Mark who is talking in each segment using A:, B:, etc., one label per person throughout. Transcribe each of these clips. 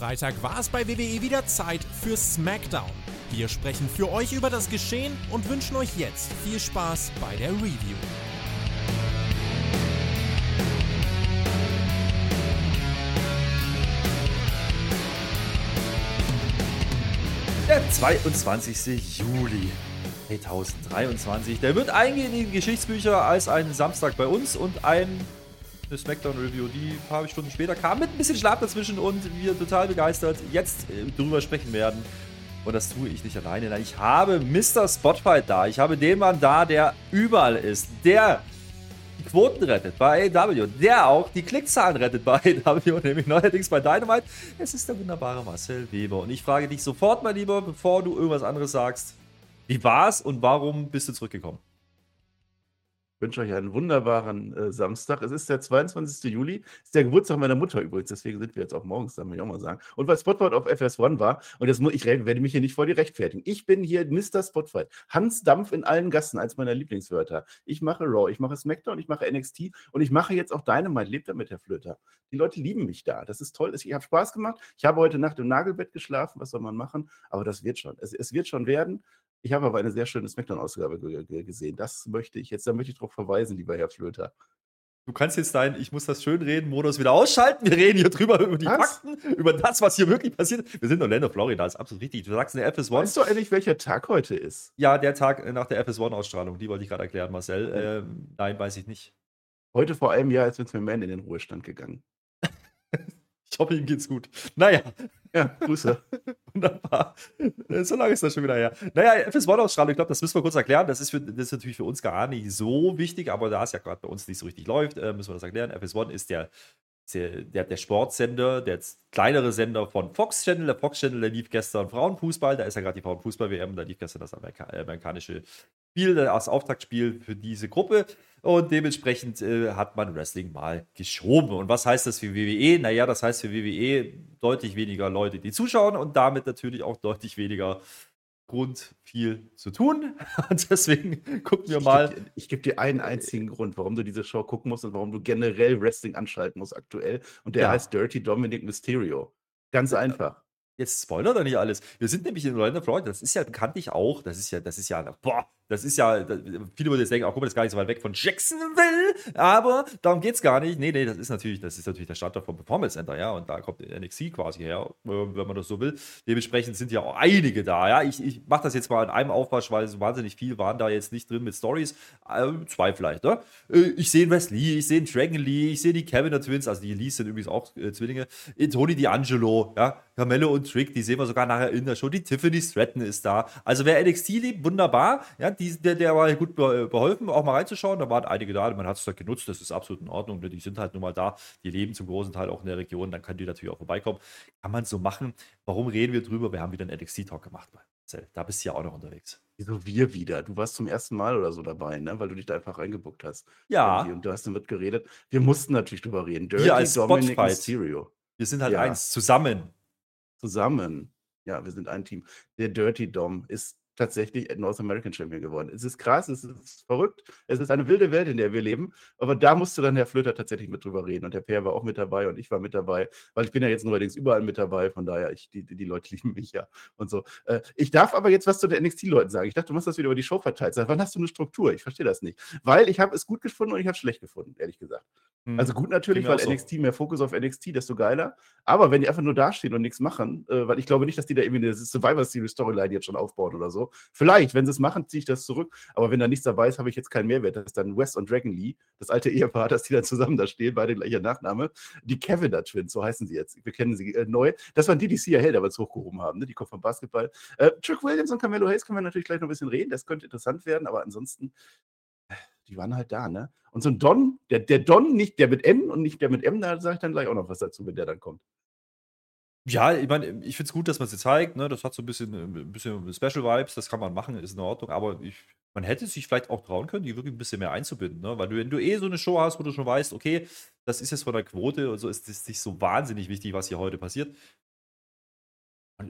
A: Freitag war es bei WWE wieder Zeit für SmackDown. Wir sprechen für euch über das Geschehen und wünschen euch jetzt viel Spaß bei der Review.
B: Der 22. Juli 2023. Der wird eingehen in die Geschichtsbücher als ein Samstag bei uns und ein eine Smackdown-Review, die ein paar Stunden später kam, mit ein bisschen Schlaf dazwischen und wir total begeistert jetzt äh, drüber sprechen werden. Und das tue ich nicht alleine. Nein, ich habe Mr. Spotfight da. Ich habe den Mann da, der überall ist. Der die Quoten rettet bei AW. Der auch die Klickzahlen rettet bei AW, nämlich neuerdings bei Dynamite. Es ist der wunderbare Marcel Weber. Und ich frage dich sofort, mein Lieber, bevor du irgendwas anderes sagst. Wie war's und warum bist du zurückgekommen?
C: Ich wünsche euch einen wunderbaren äh, Samstag. Es ist der 22. Juli, ist der Geburtstag meiner Mutter übrigens, deswegen sind wir jetzt auch morgens, da muss ich auch mal sagen. Und weil Spotlight auf FS1 war, und das muss, ich werde mich hier nicht vor dir rechtfertigen. Ich bin hier Mr. Spotlight. Hans Dampf in allen Gassen, eins meiner Lieblingswörter. Ich mache Raw, ich mache SmackDown, ich mache NXT und ich mache jetzt auch Dynamite, lebt damit, Herr Flöter. Die Leute lieben mich da. Das ist toll. Ich habe Spaß gemacht. Ich habe heute Nacht im Nagelbett geschlafen. Was soll man machen? Aber das wird schon. Es, es wird schon werden. Ich habe aber eine sehr schöne Smackdown-Ausgabe gesehen. Das möchte ich jetzt, da möchte ich darauf verweisen, lieber Herr Flöter.
B: Du kannst jetzt dein Ich muss das schön reden Modus wieder ausschalten. Wir reden hier drüber über die was? Fakten, über das, was hier wirklich passiert. Wir sind in Orlando, Florida, das ist absolut richtig. Du sagst eine FS1.
C: Weißt du eigentlich, welcher Tag heute ist?
B: Ja, der Tag nach der FS1-Ausstrahlung. Die wollte ich gerade erklären, Marcel. Ähm, nein, weiß ich nicht.
C: Heute vor einem Jahr ist Vince McMahon in den Ruhestand gegangen.
B: Ich hoffe, ihm geht's gut. Naja,
C: ja, Grüße.
B: Wunderbar. So lange ist das schon wieder her. Naja, FS1-Ausstrahlung, ich glaube, das müssen wir kurz erklären. Das ist, für, das ist natürlich für uns gar nicht so wichtig, aber da es ja gerade bei uns nicht so richtig läuft, äh, müssen wir das erklären. FS1 ist der, der, der Sportsender, der kleinere Sender von Fox Channel. Der Fox Channel, der lief gestern Frauenfußball. Da ist ja gerade die Frauenfußball-WM. Da lief gestern das Amerika amerikanische Spiel, das Auftaktspiel für diese Gruppe. Und dementsprechend äh, hat man Wrestling mal geschoben. Und was heißt das für WWE? Naja, das heißt für WWE deutlich weniger Leute, die zuschauen und damit natürlich auch deutlich weniger Grund, viel zu tun. Und deswegen gucken wir mal.
C: Ich gebe dir einen einzigen Grund, warum du diese Show gucken musst und warum du generell Wrestling anschalten musst aktuell. Und der ja. heißt Dirty Dominic Mysterio. Ganz einfach.
B: Jetzt spoilert er nicht alles. Wir sind nämlich in Orlando, Florida. Das ist ja, kannte ich auch. Das ist ja, das ist ja, boah, das ist ja, viele würden jetzt denken, ach guck mal, das ist gar nicht so weit weg von Jacksonville, aber darum geht es gar nicht. Nee, nee, das ist natürlich, das ist natürlich der Standort vom Performance Center, ja, und da kommt NXT quasi her, äh, wenn man das so will. Dementsprechend sind ja auch einige da, ja. Ich, ich mache das jetzt mal in einem Aufwasch, weil so wahnsinnig viel waren da jetzt nicht drin mit Stories. Äh, zwei vielleicht, ne? Äh, ich sehe Wesley, ich sehe Dragon Lee, ich sehe die Kevin Twins, also die Lees sind übrigens auch äh, Zwillinge, äh, Tony D'Angelo, ja, Carmelo und Trick, die sehen wir sogar nachher in der Show. Die Tiffany Stratton ist da. Also wer NXT liebt, wunderbar, ja, die, der, der war gut beholfen, auch mal reinzuschauen. Da waren einige da, man hat es da genutzt, das ist absolut in Ordnung. Die sind halt nun mal da, die leben zum großen Teil auch in der Region, dann können die natürlich auch vorbeikommen. Kann man so machen. Warum reden wir drüber? Wir haben wieder einen NXT-Talk gemacht. Da bist du ja auch noch unterwegs.
C: Wieso wir wieder? Du warst zum ersten Mal oder so dabei, ne? weil du dich da einfach reingebuckt hast.
B: Ja.
C: Und du hast damit geredet. Wir mussten natürlich drüber reden.
B: Dirty wir als Dominic Mysterio. Wir sind halt ja. eins, zusammen.
C: Zusammen. Ja, wir sind ein Team. Der Dirty Dom ist tatsächlich North American Champion geworden. Es ist krass, es ist verrückt, es ist eine wilde Welt, in der wir leben. Aber da musste dann Herr Flöter tatsächlich mit drüber reden. Und der Per war auch mit dabei und ich war mit dabei, weil ich bin ja jetzt neuerdings überall mit dabei. Von daher, ich, die, die Leute lieben mich ja und so. Äh, ich darf aber jetzt was zu den NXT-Leuten sagen. Ich dachte, du machst das wieder über die Show verteilt. Sag, wann hast du eine Struktur? Ich verstehe das nicht. Weil ich habe es gut gefunden und ich habe es schlecht gefunden, ehrlich gesagt. Hm. Also gut natürlich, weil so. NXT mehr Fokus auf NXT, desto geiler. Aber wenn die einfach nur dastehen und nichts machen, äh, weil ich glaube nicht, dass die da irgendwie eine Survivor Series Storyline jetzt schon aufbauen oder so. Vielleicht, wenn sie es machen, ziehe ich das zurück. Aber wenn da nichts dabei ist, habe ich jetzt keinen Mehrwert. Das ist dann Wes und Dragon Lee, das alte Ehepaar, dass die dann zusammen da stehen, beide gleicher Nachname. Die Keviner Twins, so heißen sie jetzt. Wir kennen sie äh, neu. Das waren die, die Hell damals hochgehoben haben. Ne? Die kommen vom Basketball. Äh, Trick Williams und Camelo Hayes können wir natürlich gleich noch ein bisschen reden. Das könnte interessant werden. Aber ansonsten die waren halt da, ne? Und so ein Don, der, der Don, nicht der mit N und nicht der mit M, da sage ich dann gleich auch noch was dazu, wenn der dann kommt.
B: Ja, ich meine, ich finde es gut, dass man sie zeigt. Ne? Das hat so ein bisschen, ein bisschen Special Vibes, das kann man machen, ist in Ordnung. Aber ich, man hätte sich vielleicht auch trauen können, die wirklich ein bisschen mehr einzubinden. Ne? Weil du, wenn du eh so eine Show hast, wo du schon weißt, okay, das ist jetzt von der Quote und so, ist es nicht so wahnsinnig wichtig, was hier heute passiert,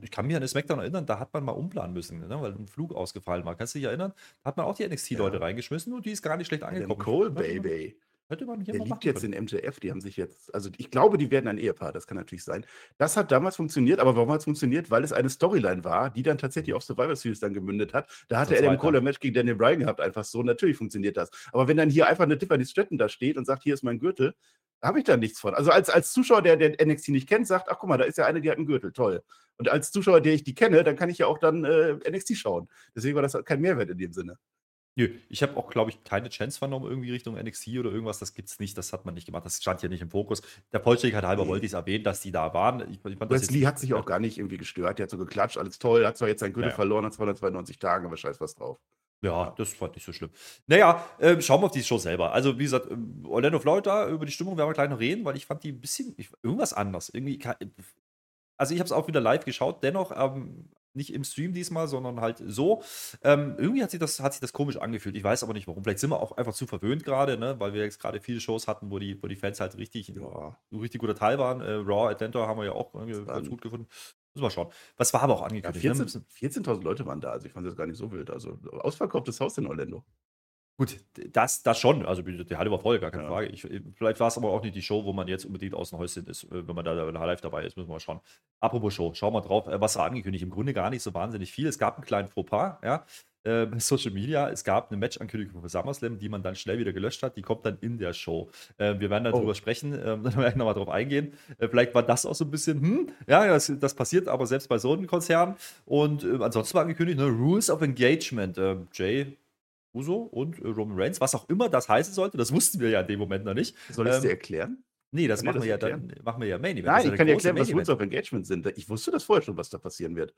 B: ich kann mich an das Smackdown erinnern, da hat man mal umplanen müssen, ne, weil ein Flug ausgefallen war. Kannst du dich erinnern? Da hat man auch die NXT-Leute ja. reingeschmissen und die ist gar nicht schlecht angekommen.
C: Cole, Baby.
B: Könnte man hier
C: Der
B: mal
C: liegt
B: machen
C: jetzt
B: können.
C: in MJF, die haben sich jetzt, also ich glaube, die werden ein Ehepaar, das kann natürlich sein. Das hat damals funktioniert, aber warum hat es funktioniert? Weil es eine Storyline war, die dann tatsächlich auf Survivor Series dann gemündet hat. Da hatte Adam
B: zweiten.
C: Cole ein Match gegen Daniel Bryan gehabt, einfach so. Natürlich funktioniert das. Aber wenn dann hier einfach eine Tiffany Stratton da steht und sagt, hier ist mein Gürtel, habe ich da nichts von. Also als, als Zuschauer, der, der NXT nicht kennt, sagt, ach guck mal, da ist ja eine, die hat einen Gürtel, toll. Und als Zuschauer, der ich die kenne, dann kann ich ja auch dann äh, NXT schauen. Deswegen war das kein Mehrwert in dem Sinne.
B: Nö, ich habe auch, glaube ich, keine Chance vernommen, irgendwie Richtung NXT oder irgendwas. Das gibt's nicht, das hat man nicht gemacht. Das stand hier nicht im Fokus. Der Vollständigkeit halber wollte ich es erwähnen, dass die da waren. Ich, ich
C: Wesley hat sich auch gar nicht irgendwie gestört. Der hat so geklatscht, alles toll. Hat zwar jetzt seinen Gürtel
B: Ja, ja.
C: verloren nach 292 Tagen, aber scheiß was drauf.
B: Ja, das fand ich so schlimm. Naja, ähm, schauen wir auf die Show selber. Also, wie gesagt, ähm, Orlando Florida, über die Stimmung werden wir gleich noch reden, weil ich fand die ein bisschen, ich, irgendwas anders. Irgendwie, also ich habe es auch wieder live geschaut, dennoch ähm, nicht im Stream diesmal, sondern halt so. Ähm, irgendwie hat sich, das, hat sich das komisch angefühlt. Ich weiß aber nicht warum. Vielleicht sind wir auch einfach zu verwöhnt gerade, ne? weil wir jetzt gerade viele Shows hatten, wo die, wo die Fans halt richtig,
C: Ja.
B: ein richtig guter Teil waren. Äh, Raw, Atlanta haben wir ja auch ganz gut gefunden. Müssen wir schauen. Was war aber auch
C: Ja,
B: angekündigt?
C: 14
B: ne?
C: 14.000 Leute waren da, also ich fand das gar nicht so wild. Also ausverkauftes Haus in Orlando.
B: Gut, das, das schon. Also die Halle war voll, gar keine
C: Ja.
B: Frage. Ich, vielleicht war es aber auch nicht die Show, wo man jetzt unbedingt aus dem Häuschen ist, äh, wenn man da live dabei ist, müssen wir mal schauen. Apropos Show, schauen wir drauf. Äh, Was war angekündigt? Im Grunde gar nicht so wahnsinnig viel. Es gab einen kleinen Fauxpas, ja. äh, Social Media. Es gab eine Match-Ankündigung für SummerSlam, die man dann schnell wieder gelöscht hat. Die kommt dann in der Show. Äh, wir werden darüber
C: Oh.
B: sprechen, ähm, dann werden wir nochmal drauf eingehen. Äh, vielleicht war das auch so ein bisschen, hm, ja, das, das passiert aber selbst bei so einem Konzern. Und ansonsten war angekündigt, ne, Rules of Engagement. Äh, Jay Uso und äh, Roman Reigns, was auch immer das heißen sollte, das wussten wir ja in dem Moment noch nicht.
C: Soll ich es
B: Ähm,
C: dir erklären?
B: Nee, das
C: Kann
B: machen wir ja
C: das
B: dann, machen wir ja Main Event. Das
C: Nein, ich kann dir erklären, was Rules of Engagement sind. Ich wusste das vorher schon, was da passieren wird.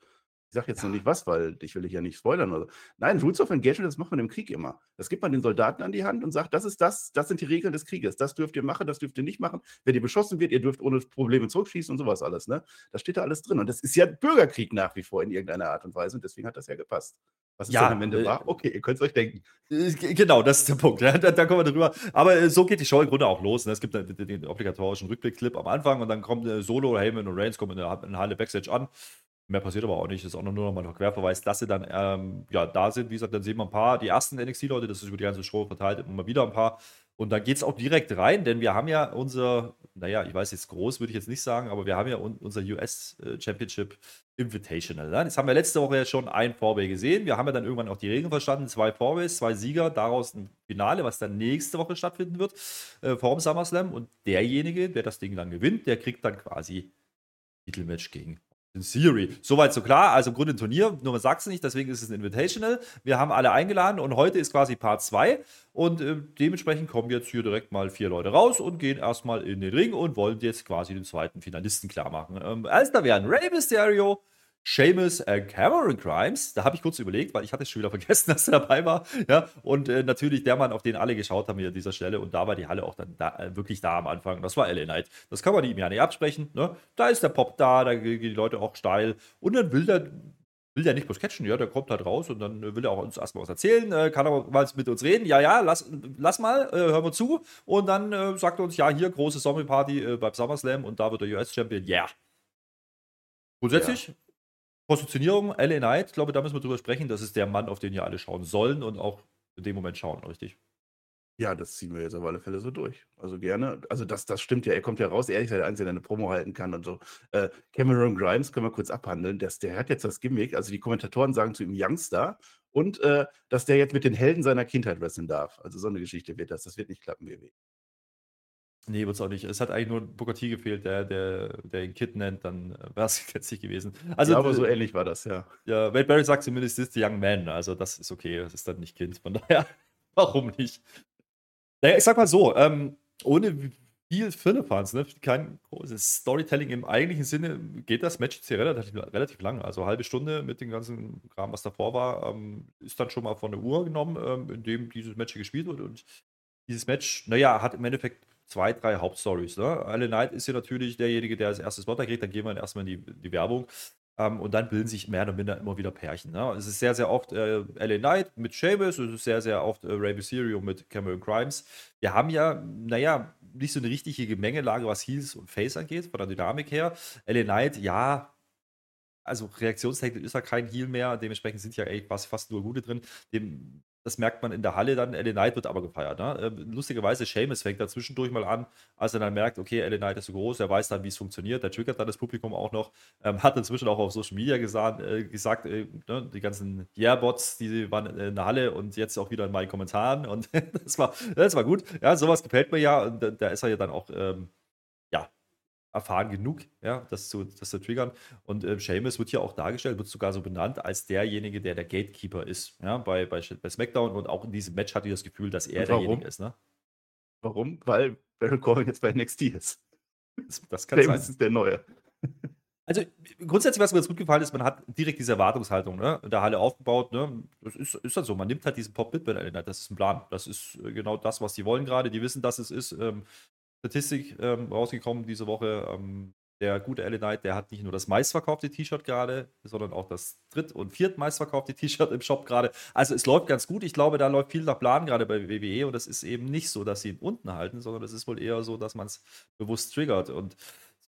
C: Ich sage jetzt noch nicht was, weil ich will dich ja nicht spoilern. Oder so. Nein, Rules of Engagement, das macht man im Krieg immer. Das gibt man den Soldaten an die Hand und sagt, das ist das, das sind die Regeln des Krieges. Das dürft ihr machen, das dürft ihr nicht machen. Wenn ihr beschossen wird, ihr dürft ohne Probleme zurückschießen und sowas alles. Ne? Da steht da alles drin. Und das ist ja Bürgerkrieg nach wie vor in irgendeiner Art und Weise. Und deswegen hat das ja gepasst. Was es
B: Ja,
C: dann am Ende
B: äh,
C: war, okay, ihr könnt es euch denken.
B: Genau, das ist der Punkt. Ja, da, da kommen wir drüber. Aber äh, so geht die Show im Grunde auch los. Ne? Es gibt den, den obligatorischen Rückblick-Clip am Anfang und dann kommt äh, Solo, Heyman und Reigns kommen in der Halle Backstage an. Mehr passiert aber auch nicht. Das ist auch nur noch mal ein Querverweis, dass sie dann ähm, ja, da sind. Wie gesagt, dann sehen wir ein paar, die ersten NXT-Leute, das ist über die ganze Show verteilt, immer wieder ein paar. Und dann geht es auch direkt rein, denn wir haben ja unser, naja, ich weiß jetzt groß, würde ich jetzt nicht sagen, aber wir haben ja un unser US äh, Championship Invitational. Ne? Das haben wir letzte Woche ja schon ein Vorway gesehen. Wir haben ja dann irgendwann auch die Regeln verstanden. Zwei Vorways, zwei Sieger, daraus ein Finale, was dann nächste Woche stattfinden wird, äh, vor dem SummerSlam. Und derjenige, der das Ding dann gewinnt, der kriegt dann quasi Titelmatch gegen in Theory. Soweit so klar. Also im Grunde ein Turnier, nur man sagt es nicht, deswegen ist es ein Invitational. Wir haben alle eingeladen und heute ist quasi Part 2 und äh, dementsprechend kommen jetzt hier direkt mal vier Leute raus und gehen erstmal in den Ring und wollen jetzt quasi den zweiten Finalisten klar machen. Ähm, Erster wären Rey Mysterio, Seamus äh, Cameron Grimes. Da habe ich kurz überlegt, weil ich hatte es schon wieder vergessen, dass er dabei war. Ja, und äh, natürlich der Mann, auf den alle geschaut haben hier an dieser Stelle. Und da war die Halle auch dann da, äh, wirklich da am Anfang. Das war LA Knight. Das kann man ihm ja nicht absprechen. Ne? Da ist der Pop da, da gehen die Leute auch steil. Und dann will der will der nicht bloß catchen, ja, der kommt halt raus und dann äh, will er auch uns erstmal was erzählen, äh, kann aber mal mit uns reden, ja, ja, lass, lass mal, äh, hören wir zu und dann äh, sagt er uns, ja, hier, große Zombie-Party äh, beim SummerSlam und da wird der US-Champion, yeah. Grundsätzlich, Positionierung, LA Knight, glaube, da müssen wir drüber sprechen, das ist der Mann, auf den ja alle schauen sollen und auch in dem Moment schauen, richtig?
C: Ja, das ziehen wir jetzt auf alle Fälle so durch. Also gerne. Also das, das stimmt ja. Er kommt ja raus. Ist ja der Einzige, der eine Promo halten kann und so. Äh, Cameron Grimes können wir kurz abhandeln. Das, der hat jetzt das Gimmick. Also die Kommentatoren sagen zu ihm Youngster und äh, dass der jetzt mit den Helden seiner Kindheit wresteln darf. Also so eine Geschichte wird das. Das wird nicht klappen, WW.
B: Nee, wird es auch nicht. Es hat eigentlich nur Booker T gefehlt, der, der, der ihn Kid nennt, dann wäre es jetzt nicht gewesen. Also,
C: ja, aber so
B: äh,
C: ähnlich war das, ja.
B: Ja, Wade Barrett sagt zumindest, ist the young man. Also, das ist okay. Das ist dann nicht Kind. Von daher, warum nicht? Naja, ich sag mal so, ähm, ohne viel Firlefanz, ne, kein großes Storytelling im eigentlichen Sinne, geht das Match jetzt hier relativ, relativ lang. Also, halbe Stunde mit dem ganzen Kram, was davor war, ähm, ist dann schon mal von der Uhr genommen, ähm, in dem dieses Match gespielt wird. Und dieses Match, naja, hat im Endeffekt zwei, drei Hauptstories. Ne? Alle Knight ist hier natürlich derjenige, der als erstes Wort kriegt. Dann gehen wir erstmal in die, die Werbung. Ähm, und dann bilden sich mehr oder minder immer wieder Pärchen. Ne? Es ist sehr, sehr oft äh, LA Knight mit Sheamus, es ist sehr, sehr oft äh, Rey Mysterio mit Cameron Grimes. Wir haben ja, naja, nicht so eine richtige Gemengelage, was Heels und Face angeht, von der Dynamik her. LA Knight, ja, also reaktionstechnisch ist er kein Heal mehr, dementsprechend sind ja echt fast, fast nur Gute drin. Dem das merkt man in der Halle dann. LA Knight wird aber gefeiert. Ne? Ähm, lustigerweise, Seamus fängt da zwischendurch mal an, als er dann merkt, okay, LA Knight ist so groß, er weiß dann, wie es funktioniert. Der triggert dann das Publikum auch noch. Ähm, hat inzwischen auch auf Social Media gesagt, äh, gesagt äh, ne, die ganzen Yeah-Bots, die waren in der Halle und jetzt auch wieder in meinen Kommentaren. Und das, war, das war gut. Ja, sowas gefällt mir ja. Und da ist er ja dann auch. Ähm, erfahren genug, ja, das zu, das zu triggern. Und äh, Seamus wird hier auch dargestellt, wird sogar so benannt als derjenige, der der Gatekeeper ist, ja, bei, bei, bei SmackDown. Und auch in diesem Match hatte ich das Gefühl, dass er derjenige ist, ne?
C: Warum? Weil Baron Corbin jetzt bei NXT ist.
B: Das, das kann
C: Seamus ist der Neue.
B: Also grundsätzlich, was mir ganz gut gefallen ist, man hat direkt diese Erwartungshaltung ne, in der Halle aufgebaut. Ne? Das ist, ist dann so. Man nimmt halt diesen Pop mit bei der Das ist ein Plan. Das ist äh, genau das, was die wollen gerade. Die wissen, dass es ist. Ähm, Statistik ähm, rausgekommen diese Woche. Ähm, der gute LA Knight, der hat nicht nur das meistverkaufte T-Shirt gerade, sondern auch das dritt- und viertmeistverkaufte T-Shirt im Shop gerade. Also es läuft ganz gut. Ich glaube, da läuft viel nach Plan gerade bei WWE und es ist eben nicht so, dass sie ihn unten halten, sondern es ist wohl eher so, dass man es bewusst triggert. Und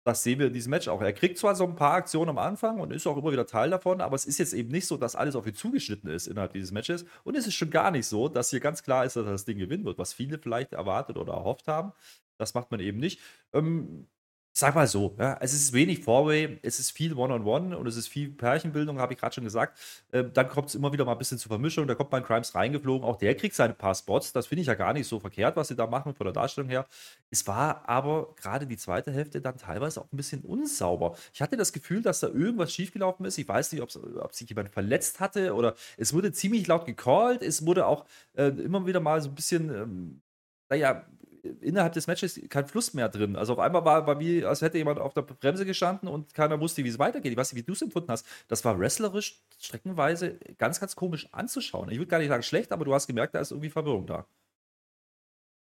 B: das sehen wir in diesem Match auch. Er kriegt zwar so ein paar Aktionen am Anfang und ist auch immer wieder Teil davon, aber es ist jetzt eben nicht so, dass alles auf ihn zugeschnitten ist innerhalb dieses Matches. Und es ist schon gar nicht so, dass hier ganz klar ist, dass das Ding gewinnen wird, was viele vielleicht erwartet oder erhofft haben. Das macht man eben nicht. Ähm, sag mal so, ja, es ist wenig Four-Way, es ist viel One-on-One -on -One und es ist viel Pärchenbildung, habe ich gerade schon gesagt. Ähm, dann kommt es immer wieder mal ein bisschen zur Vermischung, da kommt mal ein Crimes reingeflogen, auch der kriegt seine paar Spots, das finde ich ja gar nicht so verkehrt, was sie da machen von der Darstellung her. Es war aber gerade die zweite Hälfte dann teilweise auch ein bisschen unsauber. Ich hatte das Gefühl, dass da irgendwas schiefgelaufen ist, ich weiß nicht, ob sich jemand verletzt hatte oder es wurde ziemlich laut gecallt, es wurde auch äh, immer wieder mal so ein bisschen, ähm, naja, innerhalb des Matches kein Fluss mehr drin. Also auf einmal war, war wie, als hätte jemand auf der Bremse gestanden und keiner wusste, wie es weitergeht. Ich weiß nicht, wie du es empfunden hast. Das war wrestlerisch streckenweise ganz, ganz komisch anzuschauen. Ich würde gar nicht sagen schlecht, aber du hast gemerkt, da ist irgendwie Verwirrung da.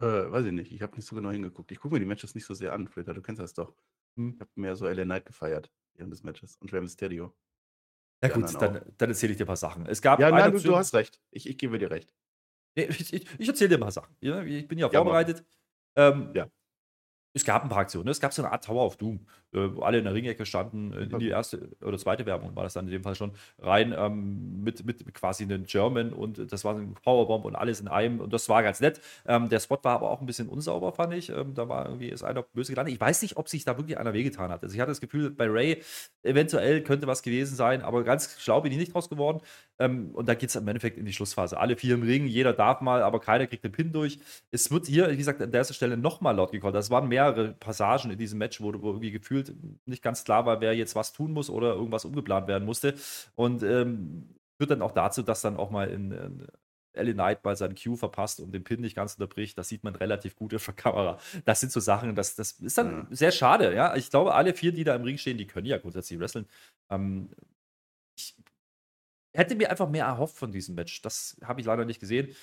C: Äh, weiß ich nicht. Ich habe nicht so genau hingeguckt. Ich gucke mir die Matches nicht so sehr an, Flitter. Du kennst das doch. Hm. Ich habe mehr so LA Knight gefeiert während des Matches und Rey Mysterio.
B: Ja gut, dann, dann erzähle ich dir ein paar Sachen. Es gab
C: ja, nein, du, du, hast recht. Ich, ich gebe dir recht.
B: Nee, ich, ich, ich erzähle dir ein paar Sachen. Ich bin ja vorbereitet. Ja, ähm, ja. Es gab ein paar Aktionen. Ne? Es gab so eine Art Tower of Doom, äh, wo alle in der Ringecke standen, in die erste oder zweite Werbung war das dann in dem Fall schon, rein ähm, mit, mit quasi einem German und das war ein Powerbomb und alles in einem und das war ganz nett. Ähm, der Spot war aber auch ein bisschen unsauber, fand ich. Ähm, da war irgendwie, ist einer böse gelandet. Ich weiß nicht, ob sich da wirklich einer wehgetan hat. Also ich hatte das Gefühl, bei Ray eventuell könnte was gewesen sein, aber ganz schlau bin ich nicht draus geworden. Ähm, und da geht es im Endeffekt in die Schlussphase. Alle vier im Ring, jeder darf mal, aber keiner kriegt den Pin durch. Es wird hier, wie gesagt, an der Stelle nochmal laut gecallt. Das waren mehrere Passagen in diesem Match, wo, wo irgendwie gefühlt nicht ganz klar war, wer jetzt was tun muss oder irgendwas umgeplant werden musste. Und ähm, führt dann auch dazu, dass dann auch mal in, in Ellie Knight bei seinem Q verpasst und den Pin nicht ganz unterbricht. Das sieht man relativ gut auf der Kamera. Das sind so Sachen, das, das ist dann ja. sehr schade. Ja, ich glaube, alle vier, die da im Ring stehen, die können ja grundsätzlich wresteln. Ähm, ich hätte mir einfach mehr erhofft von diesem Match. Das habe ich leider nicht gesehen.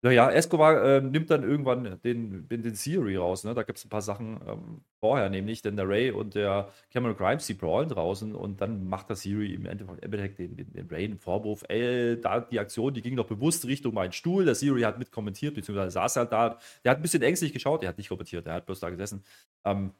B: Naja, Escobar äh, nimmt dann irgendwann den, den, Theory raus. Ne? Da gibt es ein paar Sachen ähm, vorher, nämlich denn der Ray und der Cameron Grimes, die brawlen draußen und dann macht der Theory im Endeffekt den, den, den Ray einen Vorwurf. Ey, da die Aktion, die ging doch bewusst Richtung meinen Stuhl. Der Theory hat mit kommentiert, beziehungsweise saß halt da. Der hat ein bisschen ängstlich geschaut, der hat nicht kommentiert, der hat bloß da gesessen. Ähm,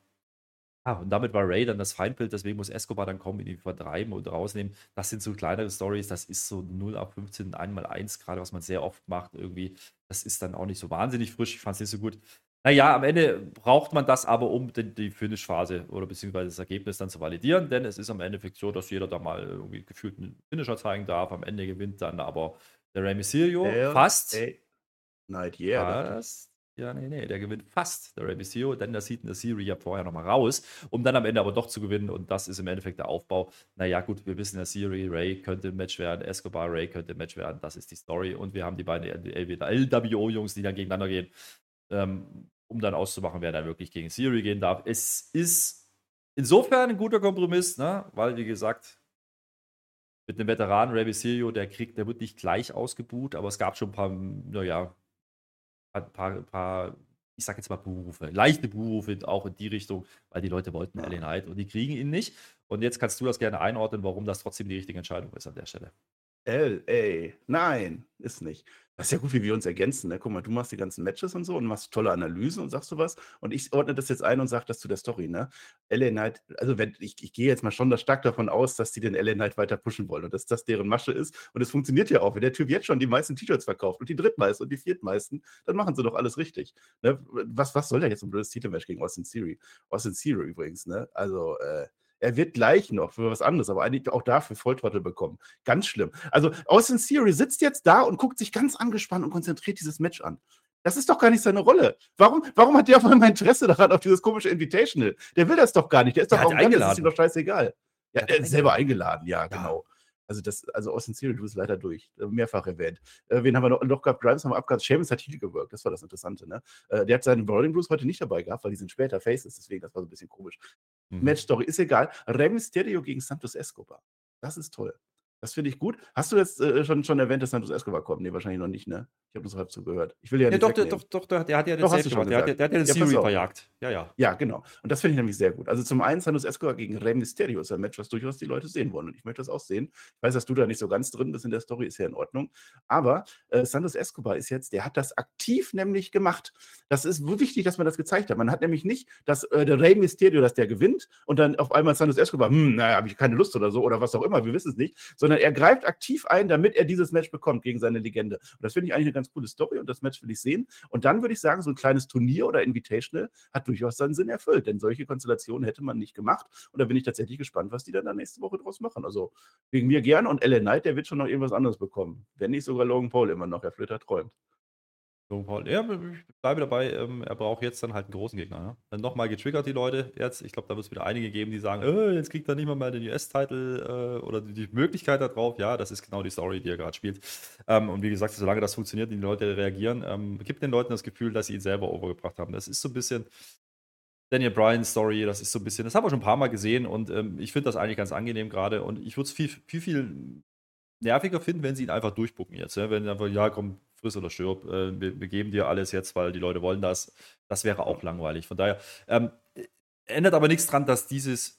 B: Ah, und damit war Ray dann das Feindbild, deswegen muss Escobar dann kommen, ihn vertreiben und rausnehmen. Das sind so kleinere Stories, das ist so 0 auf 15, 1 mal 1 gerade, was man sehr oft macht irgendwie. Das ist dann auch nicht so wahnsinnig frisch, ich fand es nicht so gut. Naja, am Ende braucht man das aber, um die, die Finish-Phase oder beziehungsweise das Ergebnis dann zu validieren, denn es ist am Endeffekt so, dass jeder da mal irgendwie gefühlt einen Finisher zeigen darf. Am Ende gewinnt dann aber der Rey Mysterio
C: Hell,
B: fast.
C: Ey. Night, yeah.
B: Fast. Ja, nee, nee, der gewinnt fast, der Rey denn das sieht in der Serie ja vorher nochmal raus, um dann am Ende aber doch zu gewinnen und das ist im Endeffekt der Aufbau. Naja, gut, wir wissen der Serie, Ray könnte ein Match werden, Escobar, Ray könnte ein Match werden, das ist die Story und wir haben die beiden LWO-Jungs, die dann gegeneinander gehen, ähm, um dann auszumachen, wer da wirklich gegen Serie gehen darf. Es ist insofern ein guter Kompromiss, ne? weil, wie gesagt, mit einem Veteran, Rey Mysterio, der kriegt, der wird nicht gleich ausgebuht, aber es gab schon ein paar, naja, paar, paar, ich sag jetzt mal Berufe, leichte Berufe auch in die Richtung, weil die Leute wollten ja. Ellen Knight und die kriegen ihn nicht. Und jetzt kannst du das gerne einordnen, warum das trotzdem die richtige Entscheidung ist an der Stelle.
C: L.A. Nein, ist nicht. Das ist ja gut, wie wir uns ergänzen, ne? Guck mal, du machst die ganzen Matches und so und machst tolle Analysen und sagst so was und ich ordne das jetzt ein und sage das zu der Story, ne? LA Knight also wenn ich ich gehe jetzt mal schon da stark davon aus, dass die den LA Knight weiter pushen wollen und dass das deren Masche ist und es funktioniert ja auch. Wenn der Typ jetzt schon die meisten T-Shirts verkauft und die drittmeisten und die viertmeisten, dann machen sie doch alles richtig, ne? Was was soll der jetzt 'n blödes Titelmatch gegen Austin Theory? Austin Theory übrigens, ne? Also, äh er wird gleich noch für was anderes, aber eigentlich auch dafür Volltrottel bekommen. Ganz schlimm. Also Austin Theory sitzt jetzt da und guckt sich ganz angespannt und konzentriert dieses Match an. Das ist doch gar nicht seine Rolle. Warum, warum hat der auf einmal Interesse daran, auf dieses komische Invitational? Der will das doch gar nicht. Der ist
B: Der
C: doch
B: hat
C: arrogant, das ist
B: eingeladen.
C: ihm doch scheißegal. Ja, er ist selber eingeladen, ja, genau. Also, das, also Austin Theory, du bist leider durch. Äh, Mehrfach erwähnt. Äh, wen haben wir noch, noch gehabt? Grimes haben wir abgehabt. Sheamus hat Heal gewirkt. Das war das Interessante. Ne? Äh, der hat seinen Rolling Blues heute nicht dabei gehabt, weil die sind später Faces. Deswegen, das war so ein bisschen komisch.
B: Mhm.
C: Match-Story ist egal. Rey Mysterio gegen Santos Escobar. Das ist toll. Das finde ich gut. Hast du jetzt äh, schon, schon erwähnt, dass Santos Escobar kommt? Nee, wahrscheinlich noch nicht, ne? Ich habe nur so halb zugehört. Ich will ja
B: Ja,
C: nicht
B: doch, der, doch, doch, der, hat ja den
C: Doch,
B: Safe gemacht. Der, der, der hat ja den
C: Ja, auf.
B: verjagt. Ja, ja.
C: Ja, genau. Und das finde ich nämlich sehr gut. Also zum einen Santos Escobar gegen Rey Mysterio ist ein Match, was durchaus die Leute sehen wollen. Und ich möchte das auch sehen. Ich weiß, dass du da nicht so ganz drin bist in der Story, ist ja in Ordnung. Aber äh, Santos Escobar ist jetzt, der hat das aktiv nämlich gemacht. Das ist so wichtig, dass man das gezeigt hat. Man hat nämlich nicht, dass äh, der Rey Mysterio, dass der gewinnt und dann auf einmal Santos Escobar, hm, naja, habe ich keine Lust oder so oder was auch immer, wir wissen es nicht, sondern er greift aktiv ein, damit er dieses Match bekommt gegen seine Legende. Und das finde ich eigentlich eine ganz coole Story und das Match will ich sehen. Und dann würde ich sagen, so ein kleines Turnier oder Invitational hat durchaus seinen Sinn erfüllt, denn solche Konstellationen hätte man nicht gemacht. Und da bin ich tatsächlich gespannt, was die dann da nächste Woche draus machen. Also wegen mir gerne und LA Knight, der wird schon noch irgendwas anderes bekommen. Wenn nicht sogar Logan Paul immer noch, Herr Flitter träumt.
B: Logan Paul. Ja, ich bleibe dabei, ähm, er braucht jetzt dann halt einen großen Gegner. Ne? Dann nochmal getriggert die Leute jetzt. Ich glaube, da wird es wieder einige geben, die sagen, äh, jetzt kriegt er nicht mal mehr den US-Title äh, oder die, die Möglichkeit darauf. Ja, das ist genau die Story, die er gerade spielt. Ähm, und wie gesagt, solange das funktioniert und die Leute reagieren, ähm, gibt den Leuten das Gefühl, dass sie ihn selber overgebracht haben. Das ist so ein bisschen Daniel Bryan Story, das ist so ein bisschen, das haben wir schon ein paar Mal gesehen und ähm, ich finde das eigentlich ganz angenehm gerade und ich würde es viel, viel, viel nerviger finden, wenn sie ihn einfach durchbucken jetzt. Ja? Wenn einfach, ja, komm, friss oder stirb, äh, wir, wir geben dir alles jetzt, weil die Leute wollen das. Das wäre auch langweilig. Von daher ähm, ändert aber nichts dran, dass dieses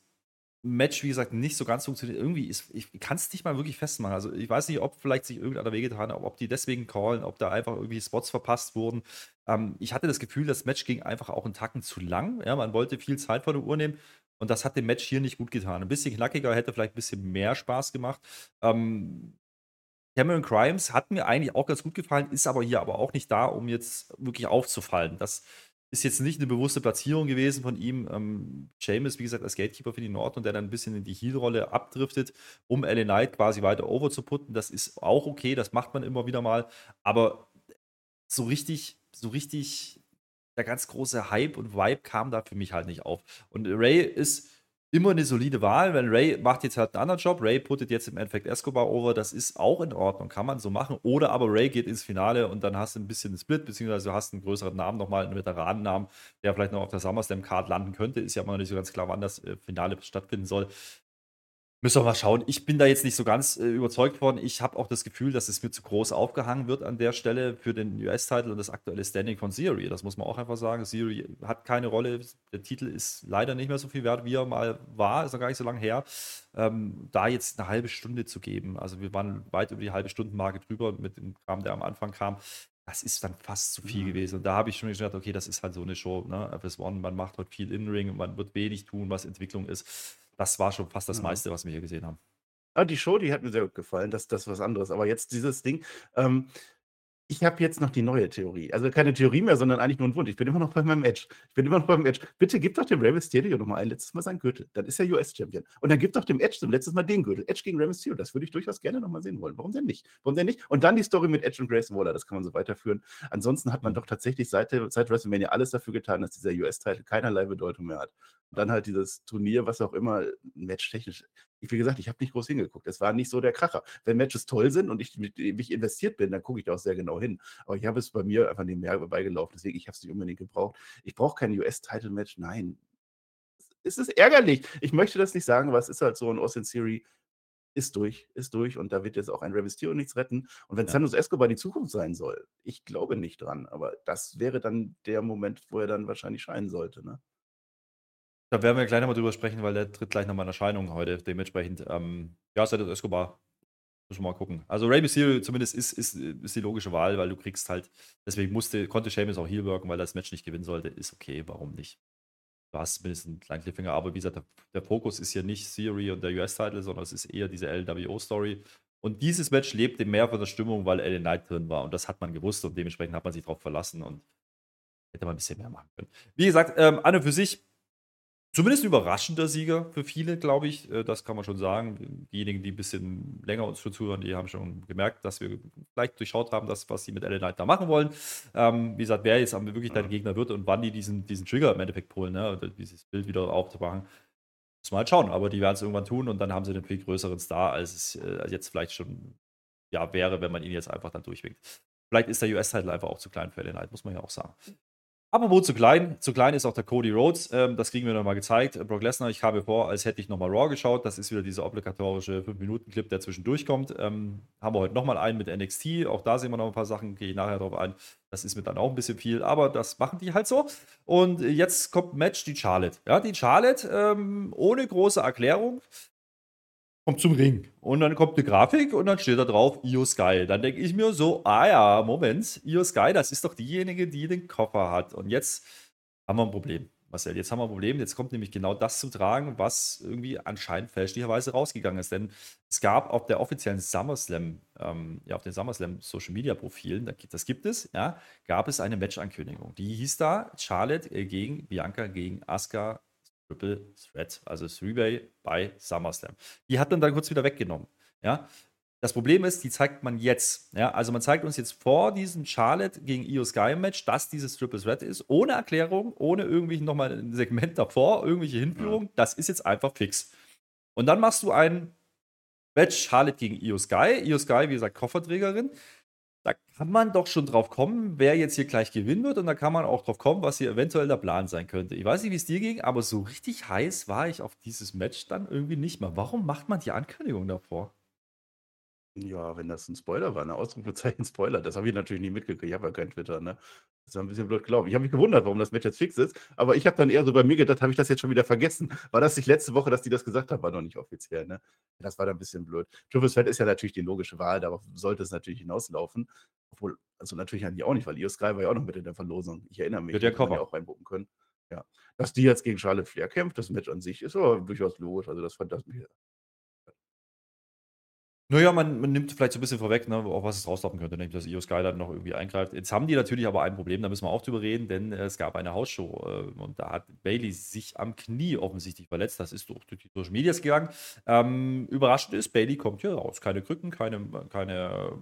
B: Match, wie gesagt, nicht so ganz funktioniert. Irgendwie ist, ich kann es nicht mal wirklich festmachen. Also ich weiß nicht, ob vielleicht sich irgendeiner wehgetan hat, ob die deswegen callen, ob da einfach irgendwie Spots verpasst wurden. Ähm, ich hatte das Gefühl, das Match ging einfach auch einen Tacken zu lang. Ja, man wollte viel Zeit vor der Uhr nehmen. Und das hat dem Match hier nicht gut getan. Ein bisschen knackiger hätte vielleicht ein bisschen mehr Spaß gemacht. Ähm, Cameron Crimes hat mir eigentlich auch ganz gut gefallen, ist aber hier aber auch nicht da, um jetzt wirklich aufzufallen. Das ist jetzt nicht eine bewusste Platzierung gewesen von ihm. Ähm, James, wie gesagt, als Gatekeeper für die Nord und der dann ein bisschen in die Heel-Rolle abdriftet, um LA Knight quasi weiter over zu putten. Das ist auch okay, das macht man immer wieder mal. Aber so richtig, so richtig, der ganz große Hype und Vibe kam da für mich halt nicht auf. Und Ray ist immer eine solide Wahl, weil Ray macht jetzt halt einen anderen Job. Ray puttet jetzt im Endeffekt Escobar over. Das ist auch in Ordnung, kann man so machen. Oder aber Ray geht ins Finale und dann hast du ein bisschen einen Split, beziehungsweise du hast einen größeren Namen nochmal, einen Veteranennamen, der vielleicht noch auf der SummerSlam-Card landen könnte. Ist ja immer noch nicht so ganz klar, wann das äh, Finale stattfinden soll. Müssen wir mal schauen. Ich bin da jetzt nicht so ganz äh, überzeugt von. Ich habe auch das Gefühl, dass es mir zu groß aufgehangen wird an der Stelle für den US-Titel und das aktuelle Standing von Theory. Das muss man auch einfach sagen. Theory hat keine Rolle. Der Titel ist leider nicht mehr so viel wert, wie er mal war. Ist noch gar nicht so lange her. Ähm, da jetzt eine halbe Stunde zu geben. Also wir waren weit über die halbe Stundenmarke drüber mit dem Kram, der am Anfang kam. Das ist dann fast zu viel
C: Mhm.
B: gewesen. Und da habe ich schon gedacht, okay, das ist halt so eine Show. Ne? FS1, man macht heute viel In-Ring, man wird wenig tun, was Entwicklung ist. Das war schon fast das
C: Ja.
B: meiste, was wir hier gesehen haben.
C: Ah, die Show, die hat mir sehr gut gefallen. Das, das ist was anderes. Aber jetzt dieses Ding. Ähm, ich habe jetzt noch die neue Theorie. Also keine Theorie mehr, sondern eigentlich nur ein Wunsch. Ich bin immer noch bei meinem Edge. Ich bin immer noch beim Edge. Bitte gib doch dem Rey Mysterio noch mal ein letztes Mal seinen Gürtel. Dann ist er US-Champion. Und dann gib doch dem Edge zum letzten Mal den Gürtel. Edge gegen Rey Mysterio. Das würde ich durchaus gerne noch mal sehen wollen. Warum denn nicht? Warum denn nicht? Und dann die Story mit Edge und Grayson Waller. Das kann man so weiterführen. Ansonsten hat man doch tatsächlich seit, seit WrestleMania alles dafür getan, dass dieser US-Titel keinerlei Bedeutung mehr hat. Und dann halt dieses Turnier, was auch immer, matchtechnisch. Ich, wie gesagt, ich habe nicht groß hingeguckt. Es war nicht so der Kracher. Wenn Matches toll sind und ich mich investiert bin, dann gucke ich da auch sehr genau hin. Aber ich habe es bei mir einfach nebenher vorbeigelaufen. Deswegen, ich habe es nicht unbedingt gebraucht. Ich brauche kein US-Title-Match. Nein. Es ist ärgerlich. Ich möchte das nicht sagen, aber es ist halt so ein Austin Theory ist durch, ist durch und da wird jetzt auch ein Mysterio nichts retten. Und wenn
B: Ja.
C: Santos Escobar die Zukunft sein soll, ich glaube nicht dran, aber das wäre dann der Moment, wo er dann wahrscheinlich scheinen sollte. Ne?
B: Da werden wir gleich nochmal drüber sprechen, weil der tritt gleich nochmal in Erscheinung heute. Dementsprechend, ähm, ja, Santos Escobar Müssen wir mal gucken. Also Ray Mysterio zumindest ist, ist, ist die logische Wahl, weil du kriegst halt, deswegen musste, konnte Sheamus auch hier wirken, weil er das Match nicht gewinnen sollte. Ist okay, warum nicht? Du hast zumindest einen kleinen Cliffhanger, aber wie gesagt, der, der Fokus ist hier nicht Theory und der US-Title, sondern es ist eher diese LWO-Story. Und dieses Match lebte mehr von der Stimmung, weil LA Knight drin war. Und das hat man gewusst und dementsprechend hat man sich darauf verlassen und hätte man ein bisschen mehr machen können. Wie gesagt, ähm, an und für sich Zumindest ein überraschender Sieger für viele, glaube ich. Äh, das kann man schon sagen. Diejenigen, die ein bisschen länger uns schon zuhören, die haben schon gemerkt, dass wir vielleicht durchschaut haben, dass, was sie mit LA Knight da machen wollen. Ähm, wie gesagt, wer jetzt wirklich dein Gegner wird und wann die diesen, diesen Trigger im Endeffekt holen, ne, dieses Bild wieder aufzumachen, muss man halt schauen. Aber die werden es irgendwann tun und dann haben sie einen viel größeren Star, als es äh, jetzt vielleicht schon ja, wäre, wenn man ihn jetzt einfach dann durchwinkt. Vielleicht ist der US-Titel einfach auch zu klein für LA Knight, muss man ja auch sagen. Apropos zu klein, zu klein ist auch der Cody Rhodes. Ähm, das kriegen wir nochmal gezeigt. Brock Lesnar, ich habe vor, als hätte ich nochmal Raw geschaut. Das ist wieder dieser obligatorische 5-Minuten-Clip, der zwischendurch kommt. Ähm, haben wir heute nochmal einen mit NXT. Auch da sehen wir noch ein paar Sachen, gehe ich nachher drauf ein. Das ist mir dann auch ein bisschen viel, aber das machen die halt so. Und jetzt kommt Match die Charlotte. Ja, die Charlotte ähm, ohne große Erklärung kommt zum Ring. Und dann kommt eine Grafik und dann steht da drauf Io Sky. Dann denke ich mir so, ah ja, Moment, Io Sky, das ist doch diejenige, die den Koffer hat. Und jetzt haben wir ein Problem. Marcel, jetzt haben wir ein Problem. Jetzt kommt nämlich genau das zu tragen, was irgendwie anscheinend fälschlicherweise rausgegangen ist. Denn es gab auf der offiziellen SummerSlam, ähm, ja, auf den SummerSlam Social Media Profilen, das gibt es, ja, gab es eine Match-Ankündigung. Die hieß da Charlotte gegen Bianca gegen Asuka Triple Threat, also Three-Way bei SummerSlam. Die hat man dann kurz wieder weggenommen. Ja, das Problem ist, die zeigt man jetzt. Ja, also man zeigt uns jetzt vor diesem Charlotte gegen Io Sky Match, dass dieses Triple Threat ist, ohne Erklärung, ohne irgendwie nochmal ein Segment davor, irgendwelche Hinführungen. Ja. Das ist jetzt einfach fix. Und dann machst du ein Match Charlotte gegen Io Sky. Io Sky, wie gesagt, Kofferträgerin da kann man doch schon drauf kommen, wer jetzt hier gleich gewinnen wird. Und da kann man auch drauf kommen, was hier eventuell der Plan sein könnte. Ich weiß nicht, wie es dir ging, aber so richtig heiß war ich auf dieses Match dann irgendwie nicht mehr. Warum macht man die Ankündigung davor?
C: Ja, wenn das ein Spoiler war, 'ne Ausrufezeichen Spoiler, das habe ich natürlich nicht mitgekriegt. Ich habe ja kein Twitter, ne? Das war ein bisschen blöd gelaufen. Ich habe mich gewundert, warum das Match jetzt fix ist, aber ich habe dann eher so bei mir gedacht: „Habe ich das jetzt schon wieder vergessen?“ War das nicht letzte Woche, dass die das gesagt haben? War noch nicht offiziell, ne? Das war dann ein bisschen blöd. Triple Threat ist ja natürlich die logische Wahl, darauf sollte es natürlich hinauslaufen. Obwohl also, natürlich eigentlich auch nicht, weil Io Sky war ja auch noch mit in der Verlosung. Ich erinnere mich,
B: Mit der
C: hätte man ja
B: Cover.
C: auch reinbuchen können. Ja. Dass die jetzt gegen Charlotte Flair kämpft, das Match an sich ist aber durchaus logisch. Also, das fand das
B: naja, man, man nimmt vielleicht so ein bisschen vorweg, ne, auf was es rauslaufen könnte, nämlich dass Io Sky dann noch irgendwie eingreift. Jetzt haben die natürlich aber ein Problem, da müssen wir auch drüber reden, denn äh, es gab eine Hausshow äh, und da hat Bailey sich am Knie offensichtlich verletzt. Das ist durch, durch die Social Medias gegangen. Ähm, überraschend ist, Bailey kommt hier raus. Keine Krücken, keine, keine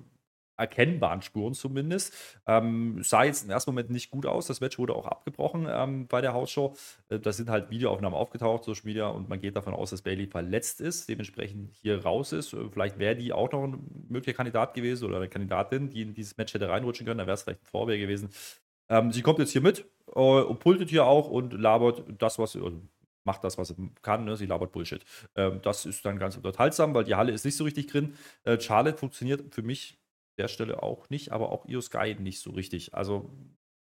B: erkennbaren Spuren zumindest. Ähm, sah jetzt im ersten Moment nicht gut aus. Das Match wurde auch abgebrochen ähm, bei der Hausshow. Äh, da sind halt Videoaufnahmen aufgetaucht, Social Media, und man geht davon aus, dass Bailey verletzt ist, dementsprechend hier raus ist. Äh, vielleicht wäre die auch noch ein möglicher Kandidat gewesen oder eine Kandidatin, die in dieses Match hätte reinrutschen können. Da wäre es vielleicht ein Vorwehr gewesen. Ähm, sie kommt jetzt hier mit äh, pultet hier auch und labert das, was. Also macht das, was sie kann. Ne? Sie labert Bullshit. Ähm, das ist dann ganz unterhaltsam, weil die Halle ist nicht so richtig drin. Äh, Charlotte funktioniert für mich der Stelle auch nicht, aber auch Io Sky nicht so richtig. Also,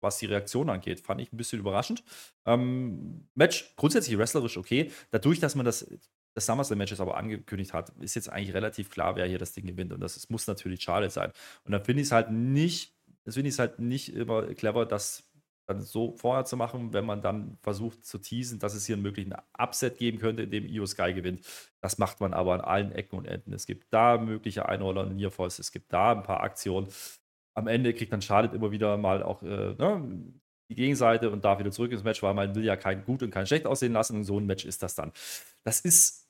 B: was die Reaktion angeht, fand ich ein bisschen überraschend. Ähm, Match grundsätzlich wrestlerisch okay. Dadurch, dass man das, das SummerSlam-Match jetzt aber angekündigt hat, ist jetzt eigentlich relativ klar, wer hier das Ding gewinnt. Und das, das muss natürlich Charlotte sein. Und dann finde ich es halt nicht, das finde ich es halt nicht immer clever, dass dann so vorher zu machen, wenn man dann versucht zu teasen, dass es hier einen möglichen Upset geben könnte, in dem Io Sky gewinnt. Das macht man aber an allen Ecken und Enden. Es gibt da mögliche Einroller und Nearfalls, es gibt da ein paar Aktionen. Am Ende kriegt dann Charlotte immer wieder mal auch äh, ne, die Gegenseite und darf wieder zurück ins Match, weil man will ja kein gut und kein schlecht aussehen lassen. Und so ein Match ist das dann. Das ist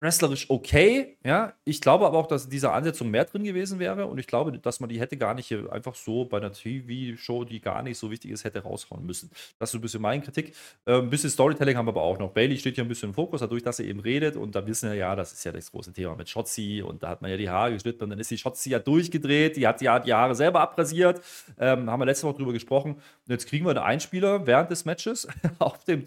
B: wrestlerisch okay, ja. Ich glaube aber auch, dass in dieser Ansetzung mehr drin gewesen wäre und ich glaube, dass man die hätte gar nicht einfach so bei einer TV-Show, die gar nicht so wichtig ist, hätte raushauen müssen. Das ist ein bisschen meine Kritik. Äh, ein bisschen Storytelling haben wir aber auch noch. Bailey steht hier ein bisschen im Fokus, dadurch, dass er eben redet und da wissen wir ja, das ist ja das große Thema mit Shotzi und da hat man ja die Haare geschnitten und dann ist die Shotzi ja durchgedreht, die hat ja die Haare selber abrasiert. Ähm, haben wir letzte Woche drüber gesprochen. Und jetzt kriegen wir einen Einspieler während des Matches auf dem,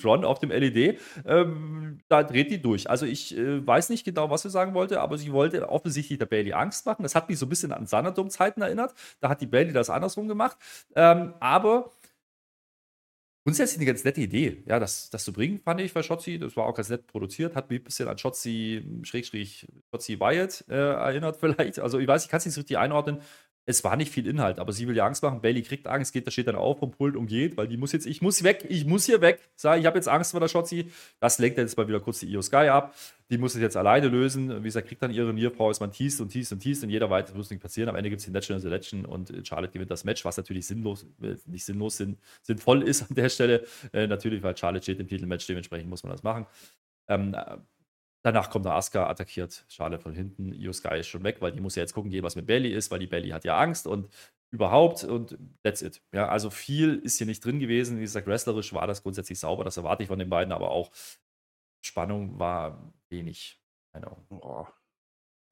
B: Tron, auf dem LED. Ähm, da dreht die durch. Also ich äh, weiß nicht genau, was sie sagen wollte, aber sie wollte offensichtlich der Bailey Angst machen. Das hat mich so ein bisschen an Sanadom-Zeiten erinnert. Da hat die Bailey das andersrum gemacht. Ähm, aber Grundsätzlich eine ganz nette Idee, ja, das, das zu bringen, fand ich bei Shotzi. Das war auch ganz nett produziert, hat mich ein bisschen an Shotzi, Schrägstrich, Shotzi Wyatt äh, erinnert vielleicht. Also ich weiß, ich kann es nicht so richtig einordnen. Es war nicht viel Inhalt, aber sie will ja Angst machen. Bailey kriegt Angst, geht, da steht dann auf vom Pult und geht, weil die muss jetzt, ich muss weg, ich muss hier weg. Sag, ich habe jetzt Angst vor der Shotzi. Das lenkt jetzt mal wieder kurz die Io Sky ab. Die muss es jetzt alleine lösen. Wie gesagt, kriegt dann ihre Nierfrau, ist man teast und teast und teast und jeder weiß, muss nicht passieren. Am Ende gibt es die Natural Selection und Charlotte gewinnt das Match, was natürlich sinnlos, äh, nicht sinnlos, sinn, sinnvoll ist an der Stelle. Äh, natürlich, weil Charlotte steht im Titelmatch, dementsprechend muss man das machen. Ähm, Danach kommt der Asuka, attackiert Charlotte von hinten. Io Sky ist schon weg, weil die muss ja jetzt gucken gehen, was mit Bailey ist, weil die Bailey hat ja Angst und überhaupt und that's it. Ja, also viel ist hier nicht drin gewesen. Wie gesagt, wrestlerisch war das grundsätzlich sauber, das erwarte ich von den beiden, aber auch Spannung war wenig.
C: Keine Oh,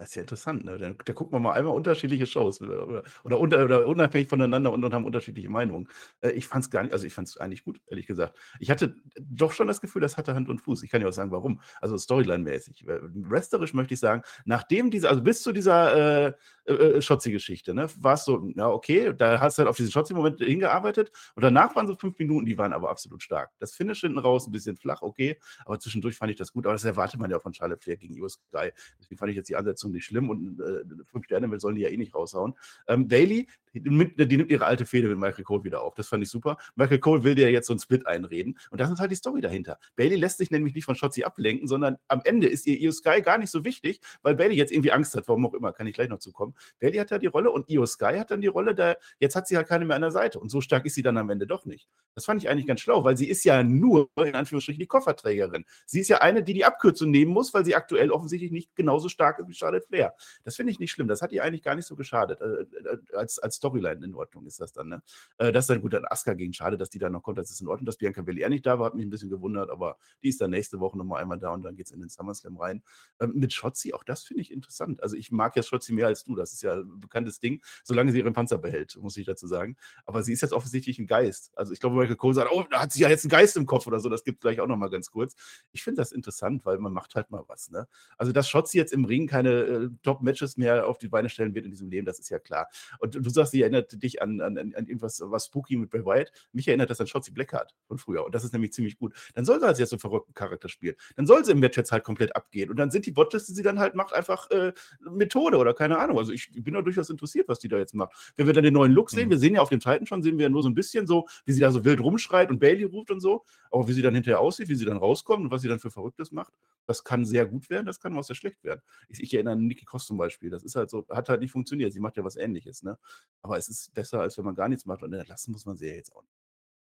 C: das ist ja interessant, ne? Da, da gucken wir mal einmal unterschiedliche Shows oder, oder, unter, oder unabhängig voneinander und, und, haben unterschiedliche Meinungen. Äh, ich fand es gar nicht, also ich fand es eigentlich gut, ehrlich gesagt. Ich hatte doch schon das Gefühl, das hatte Hand und Fuß. Ich kann ja auch sagen, warum. Also Storyline-mäßig. Wrestlerisch möchte ich sagen, nachdem diese, also bis zu dieser äh, äh, äh Schotzi-Geschichte, ne, war es so, ja, okay, da hast du halt auf diesen Schotzi-Moment hingearbeitet und danach waren so fünf Minuten, die waren aber absolut stark. Das Finish hinten raus ein bisschen flach, okay, aber zwischendurch fand ich das gut, aber das erwartet man ja von Charlotte Flair gegen US Sky. Deswegen fand ich jetzt die Ansetzung nicht schlimm und äh, fünf Sterne sollen die ja eh nicht raushauen. Ähm, Bailey, die, die, nimmt ihre alte Fehde mit Michael Cole wieder auf. Das fand ich super. Michael Cole will dir jetzt so ein Split einreden. Und das ist halt die Story dahinter. Bailey lässt sich nämlich nicht von Shotzi ablenken, sondern am Ende ist ihr Io Sky gar nicht so wichtig, weil Bailey jetzt irgendwie Angst hat, warum auch immer, kann ich gleich noch zukommen. Bailey hat ja die Rolle und Io Sky hat dann die Rolle, da jetzt hat sie halt keine mehr an der Seite. Und so stark ist sie dann am Ende doch nicht. Das fand ich eigentlich ganz schlau, weil sie ist ja nur, in Anführungsstrichen, die Kofferträgerin. Sie ist ja eine, die die Abkürzung nehmen muss, weil sie aktuell offensichtlich nicht genauso stark ist wie Charlotte Flair. Das finde ich nicht schlimm. Das hat ihr eigentlich gar nicht so geschadet. Äh, äh, als, als Storyline in Ordnung ist das dann. Ne? Äh, das ist dann gut an Asuka gegen Schade, dass die da noch kommt. Das ist in Ordnung. Dass Bianca Belair nicht da war, hat mich ein bisschen gewundert, aber die ist dann nächste Woche nochmal einmal da und dann geht es in den SummerSlam rein. Ähm, mit Shotzi, auch das finde ich interessant. Also ich mag ja Shotzi mehr als du. Das ist ja ein bekanntes Ding, solange sie ihren Panzer behält, muss ich dazu sagen. Aber sie ist jetzt offensichtlich ein Geist. Also ich glaube, Michael Cole sagt, oh, da hat sie ja jetzt einen Geist im Kopf oder so. Das gibt es gleich auch nochmal ganz kurz. Ich finde das interessant, weil man macht halt mal was. Ne? Also dass Shotzi jetzt im Ring keine äh, Top-Matches mehr auf die Beine stellen wird in diesem Leben, das ist ja klar. Und du sagst, sie erinnert dich an, an, an irgendwas was spooky mit Bray Wyatt. Mich erinnert das an Shotzi Blackheart von früher. Und das ist nämlich ziemlich gut. Dann soll sie halt jetzt so einen verrückten Charakter spielen. Dann soll sie im Match jetzt halt komplett abgehen. Und dann sind die Botches, die sie dann halt macht, einfach äh, Methode oder keine Ahnung. Also ich bin da durchaus interessiert, was die da jetzt macht. Wenn wir dann den neuen Look sehen, mhm. wir sehen ja auf dem Titan schon, sehen wir ja nur so ein bisschen so, wie sie da so wild rumschreit und Bailey ruft und so. Aber wie sie dann hinterher aussieht, wie sie dann rauskommt und was sie dann für Verrücktes macht, das kann sehr gut werden, das kann auch sehr schlecht werden. Ich, ich erinnere an Nikki Cross zum Beispiel. Das ist halt so, hat halt nicht funktioniert. Sie macht ja was ähnliches, ne? Aber es ist besser, als wenn man gar nichts macht. Und entlassen muss man sie ja jetzt auch nicht.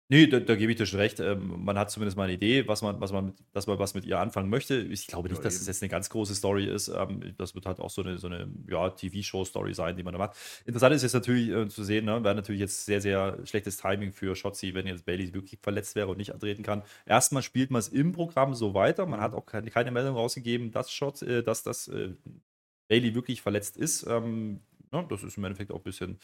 B: Nee, da, da gebe ich dir schon recht. Ähm, man hat zumindest mal eine Idee, was man, was man, dass man was mit ihr anfangen möchte. Ich glaube nicht, ja, dass es jetzt eine ganz große Story ist. Ähm, das wird halt auch so eine, so eine ja, TV-Show-Story sein, die man da macht. Interessant ist jetzt natürlich äh, zu sehen, ne, wäre natürlich jetzt sehr, sehr schlechtes Timing für Shotzi, wenn jetzt Bailey wirklich verletzt wäre und nicht antreten kann. Erstmal spielt man es im Programm so weiter. Man hat auch keine, keine Meldung rausgegeben, dass, Shot, äh, dass das äh, Bailey wirklich verletzt ist. Ähm, ja, das ist im Endeffekt auch ein bisschen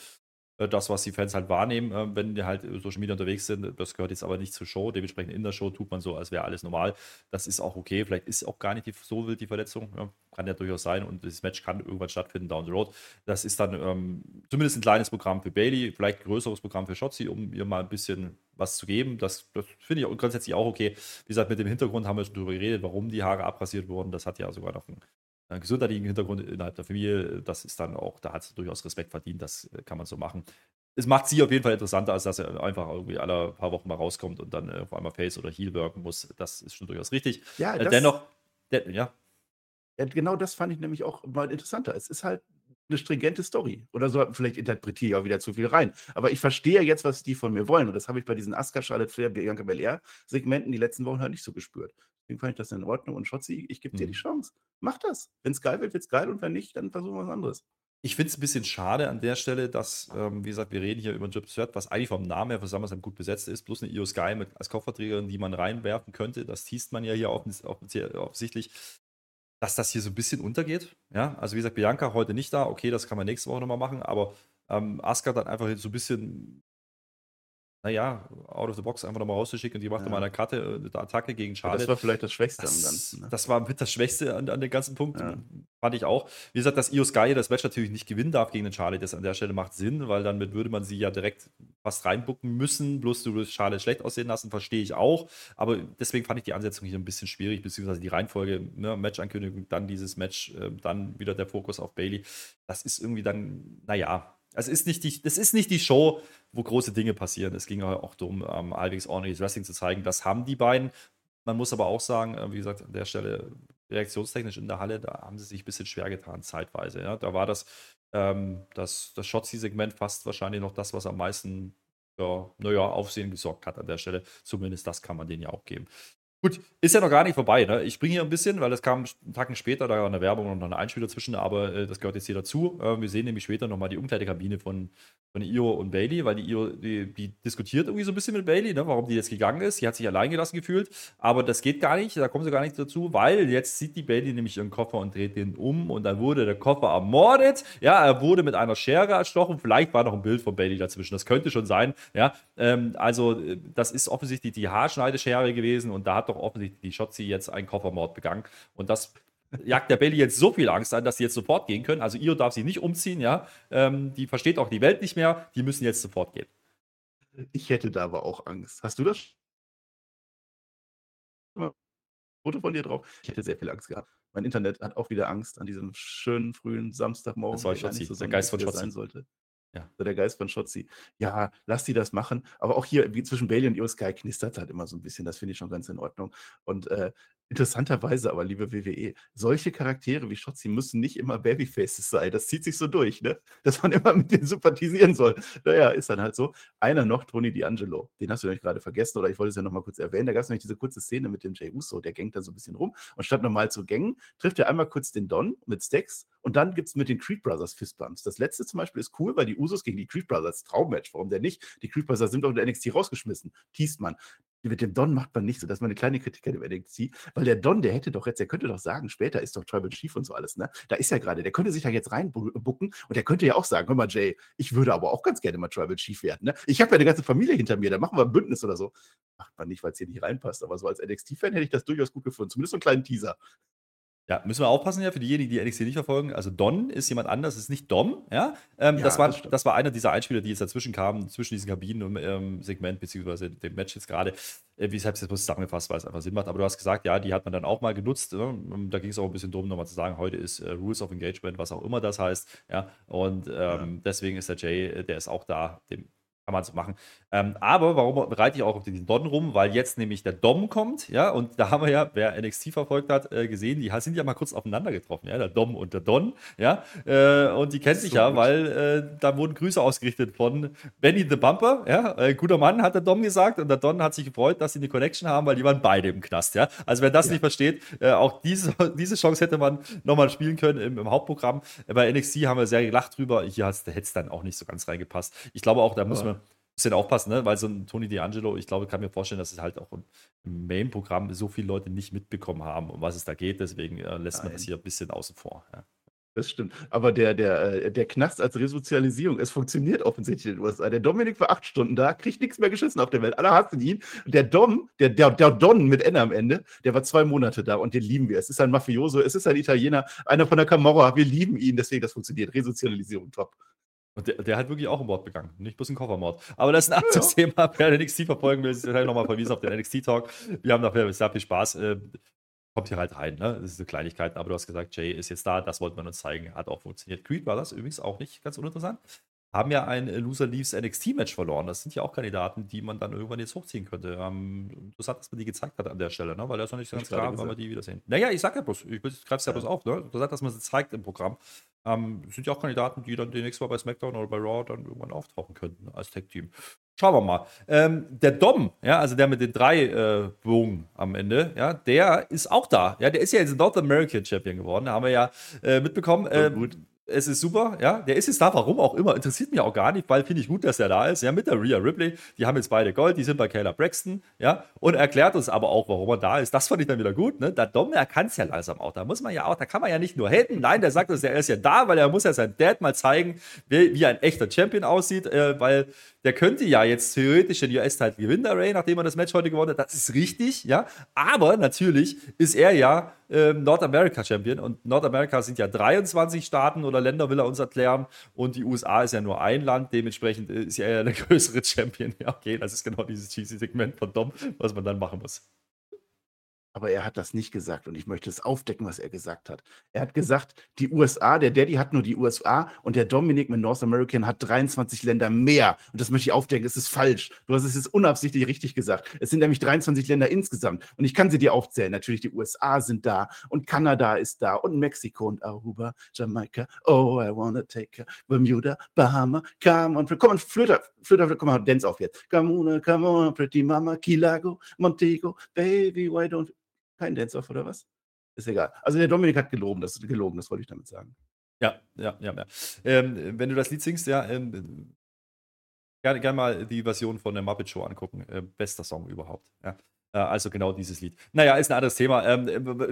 B: äh, das, was die Fans halt wahrnehmen, äh, wenn die halt Social Media unterwegs sind. Das gehört jetzt aber nicht zur Show. Dementsprechend in der Show tut man so, als wäre alles normal. Das ist auch okay. Vielleicht ist auch gar nicht die, so wild die Verletzung. Ja, kann ja durchaus sein. Und das Match kann irgendwann stattfinden down the road. Das ist dann ähm, zumindest ein kleines Programm für Bailey, vielleicht ein größeres Programm für Shotzi, um ihr mal ein bisschen was zu geben. Das, das finde ich grundsätzlich auch okay. Wie gesagt, mit dem Hintergrund haben wir schon darüber geredet, warum die Haare abrasiert wurden. Das hat ja sogar noch einen gesundheitlichen Hintergrund innerhalb der Familie, das ist dann auch, da hat sie durchaus Respekt verdient, das äh, kann man so machen. Es macht sie auf jeden Fall interessanter, als dass er einfach irgendwie alle paar Wochen mal rauskommt und dann äh, auf einmal Face oder Heal wirken muss. Das ist schon durchaus richtig.
C: Ja, äh, dennoch, de ja. ja. Genau das fand ich nämlich auch mal interessanter. Es ist halt eine stringente Story. Oder so, vielleicht interpretiere ich auch wieder zu viel rein. Aber ich verstehe jetzt, was die von mir wollen. Und das habe ich bei diesen Aska, Charlotte Flair, Bianca Belair Segmenten die letzten Wochen halt nicht so gespürt. Deswegen fand ich das in Ordnung. Und Schotzi, ich gebe dir die mhm. Chance. Mach das. Wenn es geil wird, wird es geil. Und wenn nicht, dann versuchen wir was anderes.
B: Ich finde es ein bisschen schade an der Stelle, dass, ähm, wie gesagt, wir reden hier über Jib Sweat, was eigentlich vom Namen her für SummerSlam gut besetzt ist, plus eine Io Sky mit, als Kopfverträgerin, die man reinwerfen könnte. Das teast man ja hier offensichtlich, dass das hier so ein bisschen untergeht. Ja, also wie gesagt, Bianca heute nicht da. Okay, das kann man nächste Woche nochmal machen, aber ähm, Asuka dann einfach so ein bisschen naja, out of the box einfach nochmal rauszuschicken und die macht
C: Ja.
B: nochmal eine Karte, äh, eine Attacke gegen Charlotte.
C: Das war vielleicht das Schwächste am
B: Das,
C: Ganzen. Ne?
B: das war mit das Schwächste an, an dem ganzen Punkt.
C: Ja.
B: Fand ich auch. Wie gesagt, dass Io Sky das Match natürlich nicht gewinnen darf gegen den Charlotte, das an der Stelle macht Sinn, weil dann würde man sie ja direkt fast reinbucken müssen. Bloß du willst Charlotte schlecht aussehen lassen, verstehe ich auch. Aber deswegen fand ich die Ansetzung hier ein bisschen schwierig, beziehungsweise die Reihenfolge, ne, Match-Ankündigung, dann dieses Match, äh, dann wieder der Fokus auf Bailey. Das ist irgendwie dann, naja. Also ist nicht die, das ist nicht die Show, wo große Dinge passieren. Es ging auch darum, ähm, halbwegs ordentliches Wrestling zu zeigen. Das haben die beiden. Man muss aber auch sagen, äh, wie gesagt, an der Stelle reaktionstechnisch in der Halle, da haben sie sich ein bisschen schwer getan, zeitweise. Ja. Da war das, ähm, das, das Shotzi-Segment fast wahrscheinlich noch das, was am meisten ja, naja, Aufsehen gesorgt hat an der Stelle. Zumindest das kann man denen ja auch geben. Gut, ist ja noch gar nicht vorbei. Ne? Ich springe hier ein bisschen, weil das kam einen Tacken später, da war eine Werbung und noch ein Einspieler dazwischen, aber äh, das gehört jetzt hier dazu. Äh, wir sehen nämlich später nochmal die Umkleidekabine von, von Io und Bailey, weil die Io, die, die diskutiert irgendwie so ein bisschen mit Bailey, ne, warum die jetzt gegangen ist. Sie hat sich allein gelassen gefühlt, aber das geht gar nicht, da kommen sie gar nicht dazu, weil jetzt sieht die Bailey nämlich ihren Koffer und dreht den um und dann wurde der Koffer ermordet. Ja, er wurde mit einer Schere erstochen. Vielleicht war noch ein Bild von Bailey dazwischen, das könnte schon sein. Ja, ähm, also äh, das ist offensichtlich die Haarschneideschere gewesen und da hat doch offensichtlich die Shotzi jetzt einen Koffermord begangen und das jagt der Bailey jetzt so viel Angst an, dass sie jetzt sofort gehen können. Also Io darf sie nicht umziehen, ja. Ähm, die versteht auch die Welt nicht mehr. Die müssen jetzt sofort gehen.
C: Ich hätte da aber auch Angst. Hast du das? Foto von dir drauf? Ich hätte sehr viel Angst gehabt. Mein Internet hat auch wieder Angst an diesem schönen frühen Samstagmorgen.
B: Das war
C: der
B: Schotzi,
C: nicht
B: der Geist von Schotzi.
C: sein sollte.
B: Ja.
C: So der Geist von Schotzi. Ja, lass die das machen. Aber auch hier, wie zwischen Bailey und Io Sky, knistert halt immer so ein bisschen. Das finde ich schon ganz in Ordnung. Und äh, interessanterweise aber, liebe WWE, solche Charaktere wie Schotzi müssen nicht immer Babyfaces sein. Das zieht sich so durch, ne? Dass man immer mit denen sympathisieren soll. Naja, ist dann halt so. Einer noch, Tony D'Angelo. Den hast du nämlich gerade vergessen, oder ich wollte es ja noch mal kurz erwähnen. Da gab es nämlich diese kurze Szene mit dem Jay Uso, der gängt da so ein bisschen rum. Und statt normal zu gängen, trifft er einmal kurz den Don mit Stacks und dann gibt es mit den Creed Brothers Fistbumps. Das letzte zum Beispiel ist cool, weil die Usos gegen die Creed Brothers, Traummatch, warum denn nicht? Die Creed Brothers sind doch in der NXT rausgeschmissen. Teast man. Mit dem Don macht man nicht so. Das ist meine kleine Kritik an dem NXT. Weil der Don, der hätte doch jetzt, der könnte doch sagen, später ist doch Tribal Chief und so alles, ne? Da ist ja gerade, der könnte sich da jetzt reinbucken und der könnte ja auch sagen, hör mal, Jay, ich würde aber auch ganz gerne mal Tribal Chief werden, ne? Ich habe ja eine ganze Familie hinter mir, da machen wir ein Bündnis oder so. Macht man nicht, weil es hier nicht reinpasst. Aber so als NXT-Fan hätte ich das durchaus gut gefunden. Zumindest so einen kleinen Teaser.
B: Ja, müssen wir aufpassen ja für diejenigen, die NXT nicht verfolgen. Also Don ist jemand anders, ist nicht Dom. Ja, ähm,
C: Ja,
B: das, war,
C: das
B: das, war einer dieser Einspieler, die jetzt dazwischen kamen, zwischen diesen Kabinen und ähm, Segment, beziehungsweise dem Match jetzt gerade. Äh, wie ich habe es jetzt bloß zusammengefasst, weil es einfach Sinn macht. Aber du hast gesagt, ja, die hat man dann auch mal genutzt. Ne? Ähm, Da ging es auch ein bisschen darum, nochmal zu sagen, heute ist äh, Rules of Engagement, was auch immer das heißt. Ja, und ähm,
C: Ja.
B: deswegen ist der Jay, äh, der ist auch da, dem kann man so machen. Ähm, aber warum bereite ich auch auf diesen Don rum? Weil jetzt nämlich der Dom kommt, ja, und da haben wir ja, wer NXT verfolgt hat, äh, gesehen, die sind ja mal kurz aufeinander getroffen, ja, der Dom und der Don, ja, äh, und die kennen sich
C: So
B: ja,
C: gut.
B: weil äh, da wurden Grüße ausgerichtet von Benny the Bumper, ja, äh, guter Mann, hat der Dom gesagt, und der Don hat sich gefreut, dass sie eine Connection haben, weil die waren beide im Knast, ja. Also wer das
C: Ja.
B: nicht versteht, äh, auch diese, diese Chance hätte man nochmal spielen können im, im Hauptprogramm. Äh, Bei NXT haben wir sehr gelacht drüber, hier hätte es dann auch nicht so ganz reingepasst. Ich glaube auch, da muss man bisschen aufpassen, ne? weil so ein Tony D'Angelo, ich glaube, kann mir vorstellen, dass es halt auch im, Main-Programm so viele Leute nicht mitbekommen haben, um was es da geht. Deswegen äh, lässt man
C: Nein.
B: das hier ein bisschen außen vor. Ja.
C: Das stimmt. Aber der, der, äh, der Knast als Resozialisierung, es funktioniert offensichtlich in den USA. Der Dominik war acht Stunden da, kriegt nichts mehr geschissen auf der Welt. Alle hassen ihn. Der Dom, der, der, der Don mit N am Ende, der war zwei Monate da und den lieben wir. Es ist ein Mafioso, es ist ein Italiener, einer von der Camorra. Wir lieben ihn, deswegen das funktioniert. Resozialisierung, top.
B: Und der, der hat wirklich auch einen Mord begangen, nicht bloß einen Koffermord. Aber das ist ein anderes Thema. Wer NXT verfolgen will, ist nochmal verwiesen auf den NXT-Talk. Wir haben dafür sehr viel Spaß. Äh, kommt hier halt rein, ne? Das ist eine Kleinigkeit, aber du hast gesagt, Jay ist jetzt da, das wollte man uns zeigen, hat auch funktioniert. Creed war das übrigens auch nicht ganz uninteressant. Haben ja ein äh, Loser Leaves NXT-Match verloren. Das sind ja auch Kandidaten, die man dann irgendwann jetzt hochziehen könnte. Ähm, interessant, dass man die gezeigt hat an der Stelle, ne? weil das ist noch nicht ganz klar, wann wir die wiedersehen. Naja, ich sag ja bloß, ich greife es ja
C: Ja.
B: bloß auf. Ne? Interessant, dass man sie zeigt im Programm. Ähm, sind ja auch Kandidaten, die dann demnächst mal bei SmackDown oder bei Raw dann irgendwann auftauchen könnten als Tag-Team. Schauen wir mal. Ähm, der Dom, ja, also der mit den drei äh, Bogen am Ende, ja, der ist auch da. Ja, der ist ja jetzt North American Champion geworden. Da haben wir ja äh, mitbekommen. Ähm,
C: gut.
B: Es ist super, ja. Der ist jetzt da, warum auch immer, interessiert mich auch gar nicht, weil finde ich gut, dass er da ist. Ja, mit der Rhea Ripley, die haben jetzt beide Gold, die sind bei Kayla Braxton, ja. Und erklärt uns aber auch, warum er da ist. Das fand ich dann wieder gut, ne? Der Dom, er kann es ja langsam auch. Da muss man ja auch, da kann man ja nicht nur haten. Nein, der sagt uns, er ist ja da, weil er muss ja sein Dad mal zeigen, wie, wie ein echter Champion aussieht, äh, weil der könnte ja jetzt theoretisch den US-Titel gewinnen, der Ray, nachdem er das Match heute gewonnen hat. Das ist richtig, ja. Aber natürlich ist er ja ähm, North America Champion und North America sind ja 23 Staaten oder Länder, will er uns erklären. Und die USA ist ja nur ein Land, dementsprechend ist er ja der größere Champion. Ja, okay, das ist genau dieses cheesy Segment von Dom, was man dann machen muss.
C: Aber er hat das nicht gesagt und ich möchte es aufdecken, was er gesagt hat. Er hat gesagt, die USA, der Daddy hat nur die USA und der Dominik mit North American hat 23 Länder mehr. Und das möchte ich aufdecken, es ist falsch. Du hast es jetzt unabsichtlich richtig gesagt. Es sind nämlich 23 Länder insgesamt und ich kann sie dir aufzählen. Natürlich, die USA sind da und Kanada ist da und Mexiko und Aruba, Jamaika, oh, I wanna take a Bermuda, Bahama, come on, komm on, Flöter, Flöter, komm mal, dance auf jetzt. Come on, come on, pretty mama, Kilago, Montego, baby, why don't kein Dance-Off oder was? Ist egal. Also der Dominik hat gelogen, das, gelogen, das wollte ich damit sagen.
B: Ja, ja, ja, ja. Ähm, wenn du das Lied singst, ja, ähm, gerne, gerne mal die Version von der Muppet Show angucken. Äh, bester Song überhaupt. Ja. Äh, also genau dieses Lied. Naja, ist ein anderes Thema. Ähm,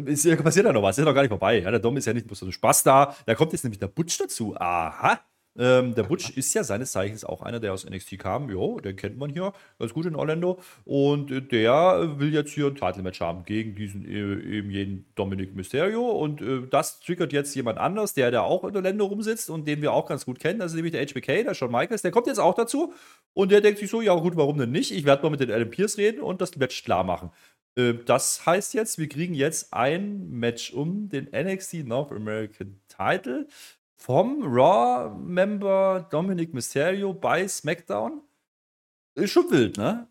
B: ist, passiert ja noch was, ist noch gar nicht vorbei. Ja, der Dom ist ja nicht bloß so ein Spaß da. Da kommt jetzt nämlich der Butch dazu. Aha. Ähm, der Butch ist ja seines Zeichens auch einer, der aus NXT kam. Jo, den kennt man hier ganz gut in Orlando. Und der will jetzt hier ein Title-Match haben gegen diesen äh, eben jeden Dominic Mysterio. Und äh, das triggert jetzt jemand anders, der da auch in Orlando rumsitzt und den wir auch ganz gut kennen. Das ist nämlich der HBK, der Shawn Michaels. Der kommt jetzt auch dazu. Und der denkt sich so: Ja, gut, warum denn nicht? Ich werde mal mit den Adam Pierce reden und das Match klar machen. Äh, das heißt jetzt, wir kriegen jetzt ein Match um den NXT North American Title vom Raw-Member Dominic Mysterio bei SmackDown. Ist schon wild, ne?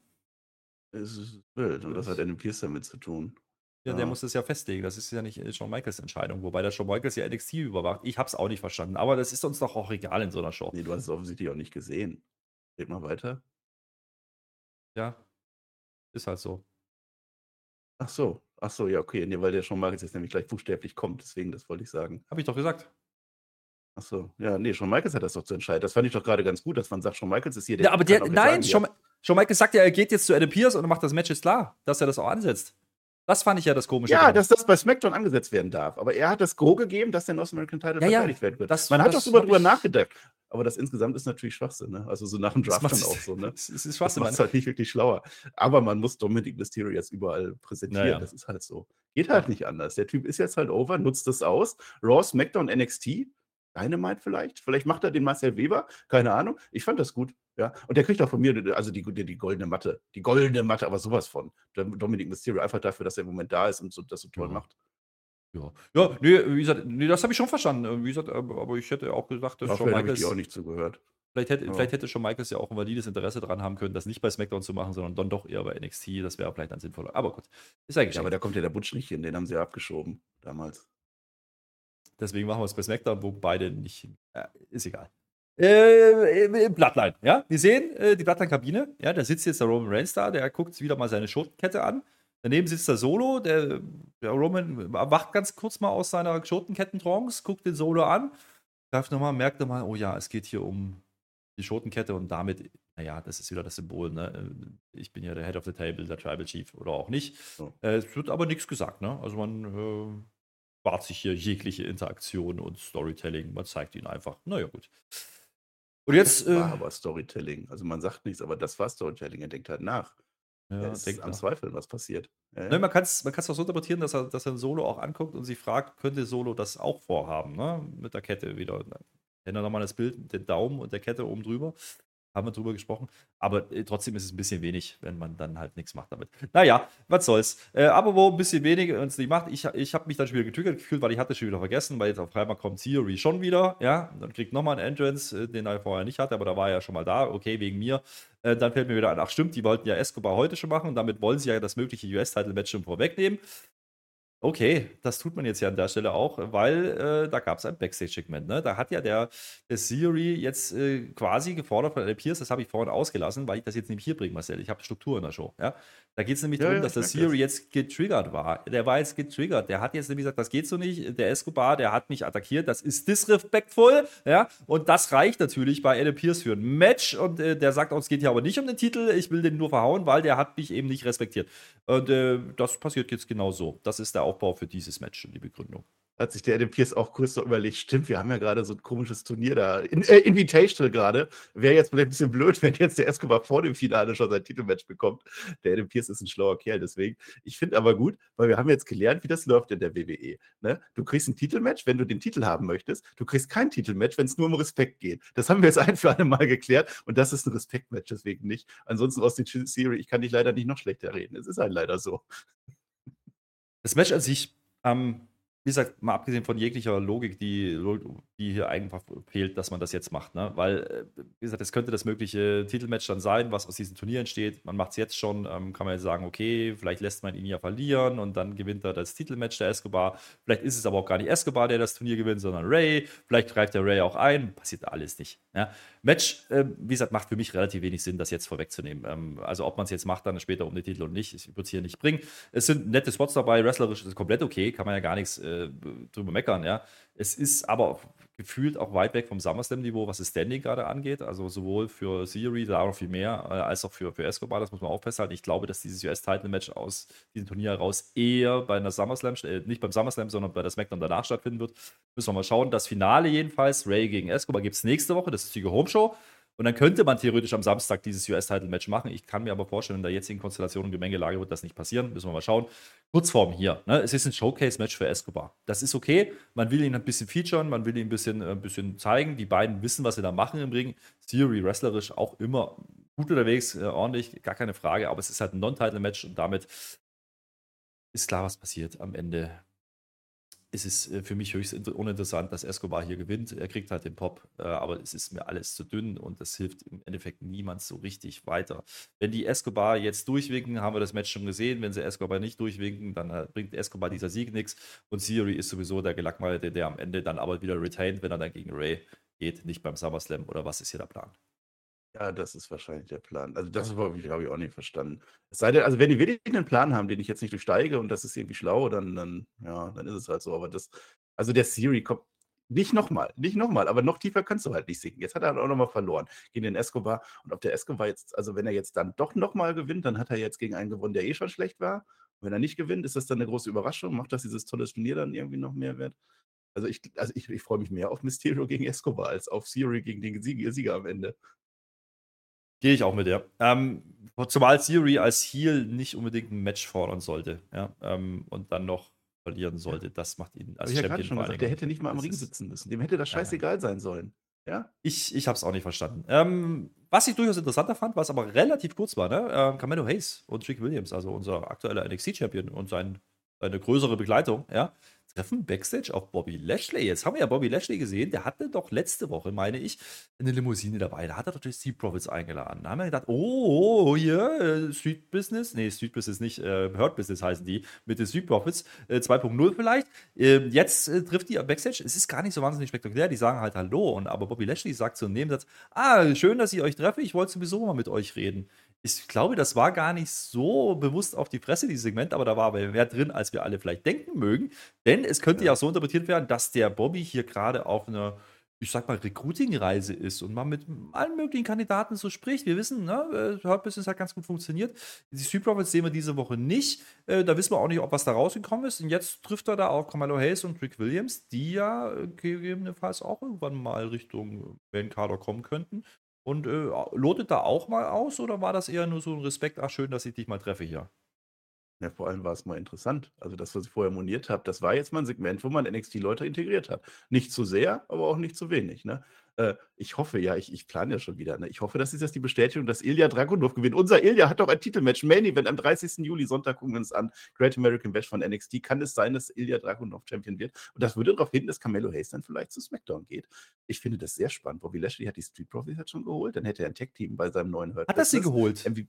C: Es ist wild und das hat Adam Pierce damit zu tun.
B: Ja, der muss das ja festlegen. Das ist ja nicht Shawn Michaels Entscheidung, wobei der Shawn Michaels ja NXT überwacht. Ich hab's auch nicht verstanden, aber das ist uns doch auch egal in so einer Show.
C: Nee, du hast es offensichtlich auch nicht gesehen. Red mal weiter.
B: Ja, ist halt so.
C: Ach so, ach so, ja, okay. Nee, weil der Shawn Michaels jetzt nämlich gleich buchstäblich kommt, deswegen, das wollte ich sagen.
B: Hab ich doch gesagt.
C: Achso, ja, nee, Shawn Michaels hat das doch zu entscheiden. Das fand ich doch gerade ganz gut, dass man sagt, Shawn Michaels ist hier
B: der. Ja, aber der, nein, Shawn, Shawn Michaels sagt ja, er geht jetzt zu Adam Pierce und macht das Match jetzt klar, dass er das auch ansetzt. Das fand ich ja das Komische.
C: Ja, daran. dass das bei SmackDown angesetzt werden darf. Aber er hat das Go gegeben, dass der North American Title
B: ja,
C: verteidigt
B: ja,
C: werden wird.
B: Das,
C: Man hat doch sogar drüber nachgedacht. Aber das insgesamt ist natürlich Schwachsinn. Ne? Also so nach dem Draft dann auch so. Ne?
B: Es ist Schwachsinn.
C: Das ist halt nicht wirklich schlauer. Aber man muss Dominic Mysterio jetzt überall präsentieren. Ja, das ist halt so. Geht halt nicht anders. Der Typ ist jetzt halt over, nutzt das aus. Raw, SmackDown, NXT Dynamite vielleicht? Vielleicht macht er den Marcel Weber, keine Ahnung. Ich fand das gut, ja. Und der kriegt auch von mir, also die, die, die goldene Matte. Die goldene Matte, aber sowas von. Dominic Mysterio, einfach dafür, dass er im Moment da ist und so, das so toll ja. macht.
B: Ja, ja nee, wie gesagt, nee, das habe ich schon verstanden. Wie gesagt, aber ich hätte auch gesagt, dass
C: Shawn Michaels. Ich auch nicht zugehört.
B: Vielleicht hätte, ja. vielleicht hätte schon Michaels ja auch ein valides Interesse daran haben können, das nicht bei SmackDown zu machen, sondern dann doch eher bei NXT. Das wäre vielleicht dann sinnvoller. Aber gut,
C: ist eigentlich. Ja, aber da kommt ja der Butch nicht hin, den haben sie ja abgeschoben damals.
B: Deswegen machen wir es bei SmackDown, wo beide nicht. Äh, ist egal. Äh, Bloodline, ja. Wir sehen äh, die Bloodline-Kabine. Ja, da sitzt jetzt der Roman Reigns da, der guckt wieder mal seine Schotenkette an. Daneben sitzt der Solo, der, der Roman wacht ganz kurz mal aus seiner Schotenkettentrance, guckt den Solo an, greift nochmal, merkt nochmal, oh ja, es geht hier um die Schotenkette und damit, naja, das ist wieder das Symbol, ne? Ich bin ja der Head of the Table, der Tribal Chief oder auch nicht. Oh. Äh, es wird aber nichts gesagt, ne? Also man äh, spart sich hier jegliche Interaktion und Storytelling. Man zeigt ihn einfach. Naja, gut.
C: Und jetzt. Das war äh, aber Storytelling. Also man sagt nichts, aber das war Storytelling. Er denkt halt nach. Ja, er ist denkt am nach. Zweifeln, was passiert.
B: Ja, ja. Ne, man kann es man auch so interpretieren, dass er, dass er Solo auch anguckt und sich fragt, könnte Solo das auch vorhaben, ne? Mit der Kette wieder. Er nochmal das Bild dem Daumen und der Kette oben drüber haben wir drüber gesprochen. Aber äh, trotzdem ist es ein bisschen wenig, wenn man dann halt nichts macht damit. Naja, was soll's. Äh, aber wo ein bisschen wenig uns nicht macht, ich, ich habe mich dann schon wieder getriggert gefühlt, weil ich hatte schon wieder vergessen, weil jetzt auf einmal kommt Theory schon wieder, ja, dann kriegt nochmal einen Entrance, äh, den er vorher nicht hatte, aber da war er ja schon mal da, okay, wegen mir. Äh, dann fällt mir wieder ein, ach stimmt, die wollten ja Escobar heute schon machen und damit wollen sie ja das mögliche US-Title-Match schon vorwegnehmen. Okay, das tut man jetzt ja an der Stelle auch, weil äh, da gab es ein Backstage-Segment. Ne? Da hat ja der, der Theory jetzt äh, quasi gefordert von Adam Pierce, das habe ich vorhin ausgelassen, weil ich das jetzt nicht hier bringe, Marcel. Ich habe Struktur in der Show. Ja? Da geht es nämlich
C: Ja,
B: darum,
C: ja,
B: dass der Theory jetzt getriggert war. Der war jetzt getriggert. Der hat jetzt nämlich gesagt, das geht so nicht. Der Escobar, der hat mich attackiert. Das ist disrespektvoll. Ja? Und das reicht natürlich bei Adam Pierce für ein Match. Und äh, der sagt auch, es geht hier aber nicht um den Titel. Ich will den nur verhauen, weil der hat mich eben nicht respektiert. Und äh, das passiert jetzt genau so. Das ist der Aufbau für dieses Match und die Begründung.
C: Hat sich der Adam Pierce auch kurz so überlegt, stimmt, wir haben ja gerade so ein komisches Turnier da, in, äh, Invitational gerade. Wäre jetzt vielleicht ein bisschen blöd, wenn jetzt der Escobar vor dem Finale schon sein Titelmatch bekommt. Der Adam Pierce ist ein schlauer Kerl, deswegen. Ich finde aber gut, weil wir haben jetzt gelernt, wie das läuft in der WWE. Ne? Du kriegst ein Titelmatch, wenn du den Titel haben möchtest. Du kriegst kein Titelmatch, wenn es nur um Respekt geht. Das haben wir jetzt ein für alle Mal geklärt und das ist ein Respektmatch, deswegen nicht. Ansonsten aus der Series, ich kann dich leider nicht noch schlechter reden. Es ist halt leider so.
B: Das Match an sich, ähm, wie gesagt, mal abgesehen von jeglicher Logik, die, die hier einfach fehlt, dass man das jetzt macht. Ne? Weil, äh, wie gesagt, es könnte das mögliche Titelmatch dann sein, was aus diesem Turnier entsteht. Man macht es jetzt schon, ähm, kann man jetzt sagen, okay, vielleicht lässt man ihn ja verlieren und dann gewinnt er das Titelmatch der Escobar. Vielleicht ist es aber auch gar nicht Escobar, der das Turnier gewinnt, sondern Ray. Vielleicht greift der Ray auch ein. Passiert alles nicht. Ja? Match, äh, wie gesagt, macht für mich relativ wenig Sinn, das jetzt vorwegzunehmen. Ähm, also, ob man es jetzt macht, dann später um den Titel und nicht, wird es hier nicht bringen. Es sind nette Spots dabei, wrestlerisch ist komplett okay, kann man ja gar nichts äh, drüber meckern, ja. Es ist aber gefühlt auch weit weg vom SummerSlam-Niveau, was das Standing gerade angeht. Also sowohl für Theory, auch viel mehr, äh, als auch für, für Escobar, das muss man auch festhalten. Ich glaube, dass dieses US-Title-Match aus diesem Turnier heraus eher bei einer SummerSlam, äh, nicht beim SummerSlam, sondern bei der SmackDown danach stattfinden wird. Müssen wir mal schauen. Das Finale jedenfalls, Ray gegen Escobar, gibt es nächste Woche. Das ist die Home-Show. Und dann könnte man theoretisch am Samstag dieses US-Title-Match machen. Ich kann mir aber vorstellen, in der jetzigen Konstellation und Gemengelage wird das nicht passieren. Müssen wir mal schauen. Kurzform hier. Ne? Es ist ein Showcase-Match für Escobar. Das ist okay. Man will ihn ein bisschen featuren, man will ihn ein bisschen, äh, ein bisschen zeigen. Die beiden wissen, was sie da machen im Ring. Theory wrestlerisch auch immer gut unterwegs, äh, ordentlich, gar keine Frage. Aber es ist halt ein Non-Title-Match und damit ist klar, was passiert am Ende es äh, für mich höchst uninteressant, dass Escobar hier gewinnt. Er kriegt halt den Pop, äh, aber es ist mir alles zu dünn und das hilft im Endeffekt niemand so richtig weiter. Wenn die Escobar jetzt durchwinken, haben wir das Match schon gesehen. Wenn sie Escobar nicht durchwinken, dann äh, bringt Escobar dieser Sieg nichts. Und Theory ist sowieso der Gelackmeierte, der am Ende dann aber wieder retained, wenn er dann gegen Ray geht, nicht beim SummerSlam oder was ist hier der Plan?
C: Ja, das ist wahrscheinlich der Plan. Also das habe ich, ich, auch nicht verstanden. Es sei denn, also wenn die wirklich einen Plan haben, den ich jetzt nicht durchsteige und das ist irgendwie schlau, dann, dann, ja, dann ist es halt so. Aber das, also der Siri kommt nicht nochmal, nicht nochmal, aber noch tiefer kannst du halt nicht sinken. Jetzt hat er halt auch nochmal verloren gegen den Escobar. Und ob der Escobar jetzt, also wenn er jetzt dann doch nochmal gewinnt, dann hat er jetzt gegen einen gewonnen, der eh schon schlecht war. Und wenn er nicht gewinnt, ist das dann eine große Überraschung? Macht das dieses tolle Turnier dann irgendwie noch mehr wert? Also ich, also ich, ich freue mich mehr auf Mysterio gegen Escobar als auf Siri gegen den Sieger am Ende.
B: Gehe ich auch mit, ja. Ähm, zumal Theory als Heal nicht unbedingt ein Match fordern sollte, ja. Ähm, und dann noch verlieren sollte. Das macht ihn als
C: ich ja
B: Champion
C: gerade schon gesagt, der hätte nicht mal am Ring sitzen müssen. Dem hätte das
B: Ja.
C: scheißegal sein sollen. Ja?
B: Ich, ich habe es auch nicht verstanden. Ähm, was ich durchaus interessanter fand, was aber relativ kurz war, ne? Ähm, Carmelo Hayes und Trick Williams, also unser aktueller NXT-Champion und sein, seine größere Begleitung, ja, treffen Backstage auf Bobby Lashley. Jetzt haben wir ja Bobby Lashley gesehen, der hatte doch letzte Woche, meine ich, eine Limousine dabei. Da hat er doch die Profits eingeladen. Da haben wir gedacht, oh, hier, äh, Street Business, nee, Street Business nicht, äh, Business heißen die, mit den Street Profits, äh, 2.0 vielleicht. Ähm, jetzt äh, trifft die Backstage. Es ist gar nicht so wahnsinnig spektakulär, die sagen halt Hallo. Und aber Bobby Lashley sagt so im Nebensatz, ah, schön, dass ich euch treffe, ich wollte sowieso mal mit euch reden. Ich glaube, das war gar nicht so bewusst auf die Fresse, dieses Segment, aber da war aber mehr drin, als wir alle vielleicht denken mögen. Denn es könnte ja, auch so interpretiert werden, dass der Bobby hier gerade auf einer, ich sag mal, Recruiting-Reise ist und man mit allen möglichen Kandidaten so spricht. Wir wissen, ne, äh, Hurt Business hat ganz gut funktioniert. Die Street Profits sehen wir diese Woche nicht. Äh, Da wissen wir auch nicht, ob was da rausgekommen ist. Und jetzt trifft er da auch Carmelo Hayes und Rick Williams, die ja gegebenenfalls auch irgendwann mal Richtung Main Kader kommen könnten. Und äh, lotet da auch mal aus oder war das eher nur so ein Respekt, ach schön, dass ich dich mal treffe hier?
C: Ja, vor allem war es mal interessant. Also das, was ich vorher moniert habe, das war jetzt mal ein Segment, wo man NXT-Leute integriert hat. Nicht zu sehr, aber auch nicht zu wenig. Ne? Äh, ich hoffe ja, ich, ich plane ja schon wieder. Ne? Ich hoffe, das ist jetzt die Bestätigung, dass Ilya Dragunov gewinnt. Unser Ilya hat doch ein Titelmatch, Main Event am 30. Juli, Sonntag gucken wir uns an. Great American Bash von NXT. Kann es sein, dass Ilya Dragunov Champion wird? Und das würde darauf hin, dass Carmelo Hayes dann vielleicht zu SmackDown geht. Ich finde das sehr spannend. Bobby Lashley hat die Street Profits jetzt schon geholt. Dann hätte er ein Tech-Team bei seinem neuen Hurt
B: Hat er sie geholt?
C: MVP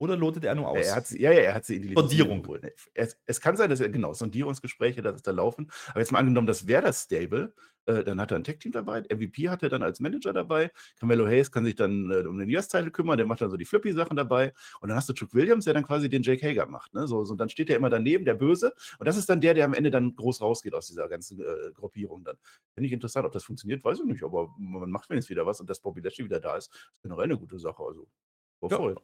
B: Oder lotet er nur aus?
C: Er hat sie, ja, ja, er hat sie in die
B: Sondierung.
C: Es, es kann sein, dass er, genau, Sondierungsgespräche, dass es da laufen. Aber jetzt mal angenommen, das wäre das Stable, äh, dann hat er ein Tech-Team dabei, MVP hat er dann als Manager dabei, Carmelo Hayes kann sich dann äh, um den US-Title kümmern, der macht dann so die Flippy-Sachen dabei und dann hast du Chuck Williams, der dann quasi den Jake Hager macht. Ne? So, so, und dann steht der immer daneben, der Böse und das ist dann der, der am Ende dann groß rausgeht aus dieser ganzen äh, Gruppierung dann. Finde ich interessant, ob das funktioniert, weiß ich nicht, aber man macht wenigstens wieder was und dass Bobby Lashley wieder da ist, ist generell eine gute Sache, also
B: Ja.
C: voll.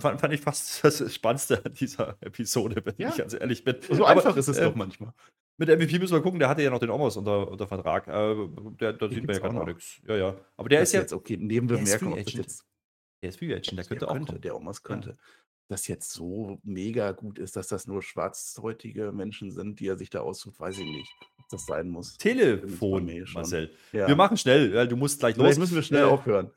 B: Fand, fand ich fast das Spannendste an dieser Episode, wenn
C: Ja.
B: ich ganz ehrlich bin.
C: So
B: Aber,
C: einfach ist es
B: äh,
C: doch manchmal.
B: Mit der MVP müssen wir gucken, der hatte ja noch den Omos unter, unter Vertrag. Äh, der, da sieht man ja gerade
C: auch
B: noch
C: noch.
B: nichts. Ja, ja. Aber der
C: Das
B: ist ja.
C: jetzt okay, Nebenbemerkung, ob das jetzt
B: Der ist Free Agent, der könnte
C: der
B: auch
C: könnte,
B: kommen.
C: der Omas könnte. Das jetzt so mega gut ist, dass das nur schwarzhäutige Menschen sind, die er sich da aussucht, weiß ich nicht, ob das sein muss.
B: Telefon. Marcel.
C: Ja.
B: Wir machen schnell, ja, du musst gleich los.
C: Vielleicht müssen wir schnell
B: Äh,
C: aufhören.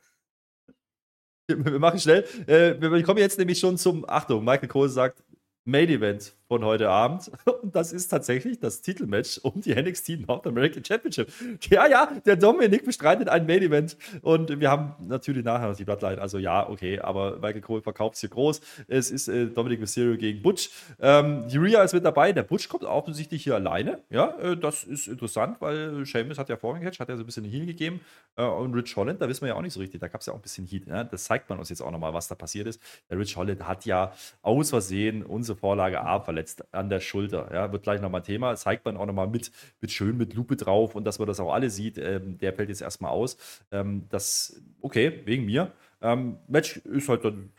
B: Wir machen schnell. Äh, wir kommen jetzt nämlich schon zum, Achtung, Michael Cole sagt, Main Event von heute Abend. Und das ist tatsächlich das Titelmatch um die NXT North American Championship. Ja, ja, der Dominik bestreitet ein Main Event. Und wir haben natürlich nachher noch die Bloodline. Also ja, okay, aber Michael Cole verkauft es hier groß. Es ist äh, Dominic Mysterio gegen Butch. Ähm, Rhea ist mit dabei. Der Butch kommt offensichtlich hier alleine. Ja, äh, das ist interessant, weil Sheamus hat ja vorhin Catch, hat ja so ein bisschen Heal gegeben. Äh, und Rich Holland, da wissen wir ja auch nicht so richtig. Da gab es ja auch ein bisschen Heat. Ja? Das zeigt man uns jetzt auch nochmal, was da passiert ist. Der Rich Holland hat ja aus Versehen unsere Vorlage A verletzt an der Schulter. Ja, wird gleich nochmal Thema. Zeigt man auch nochmal mit, mit schön mit Lupe drauf und dass man das auch alle sieht. Ähm, der fällt jetzt erstmal aus. Ähm, das, okay, wegen mir. Ähm, Match ist halt dann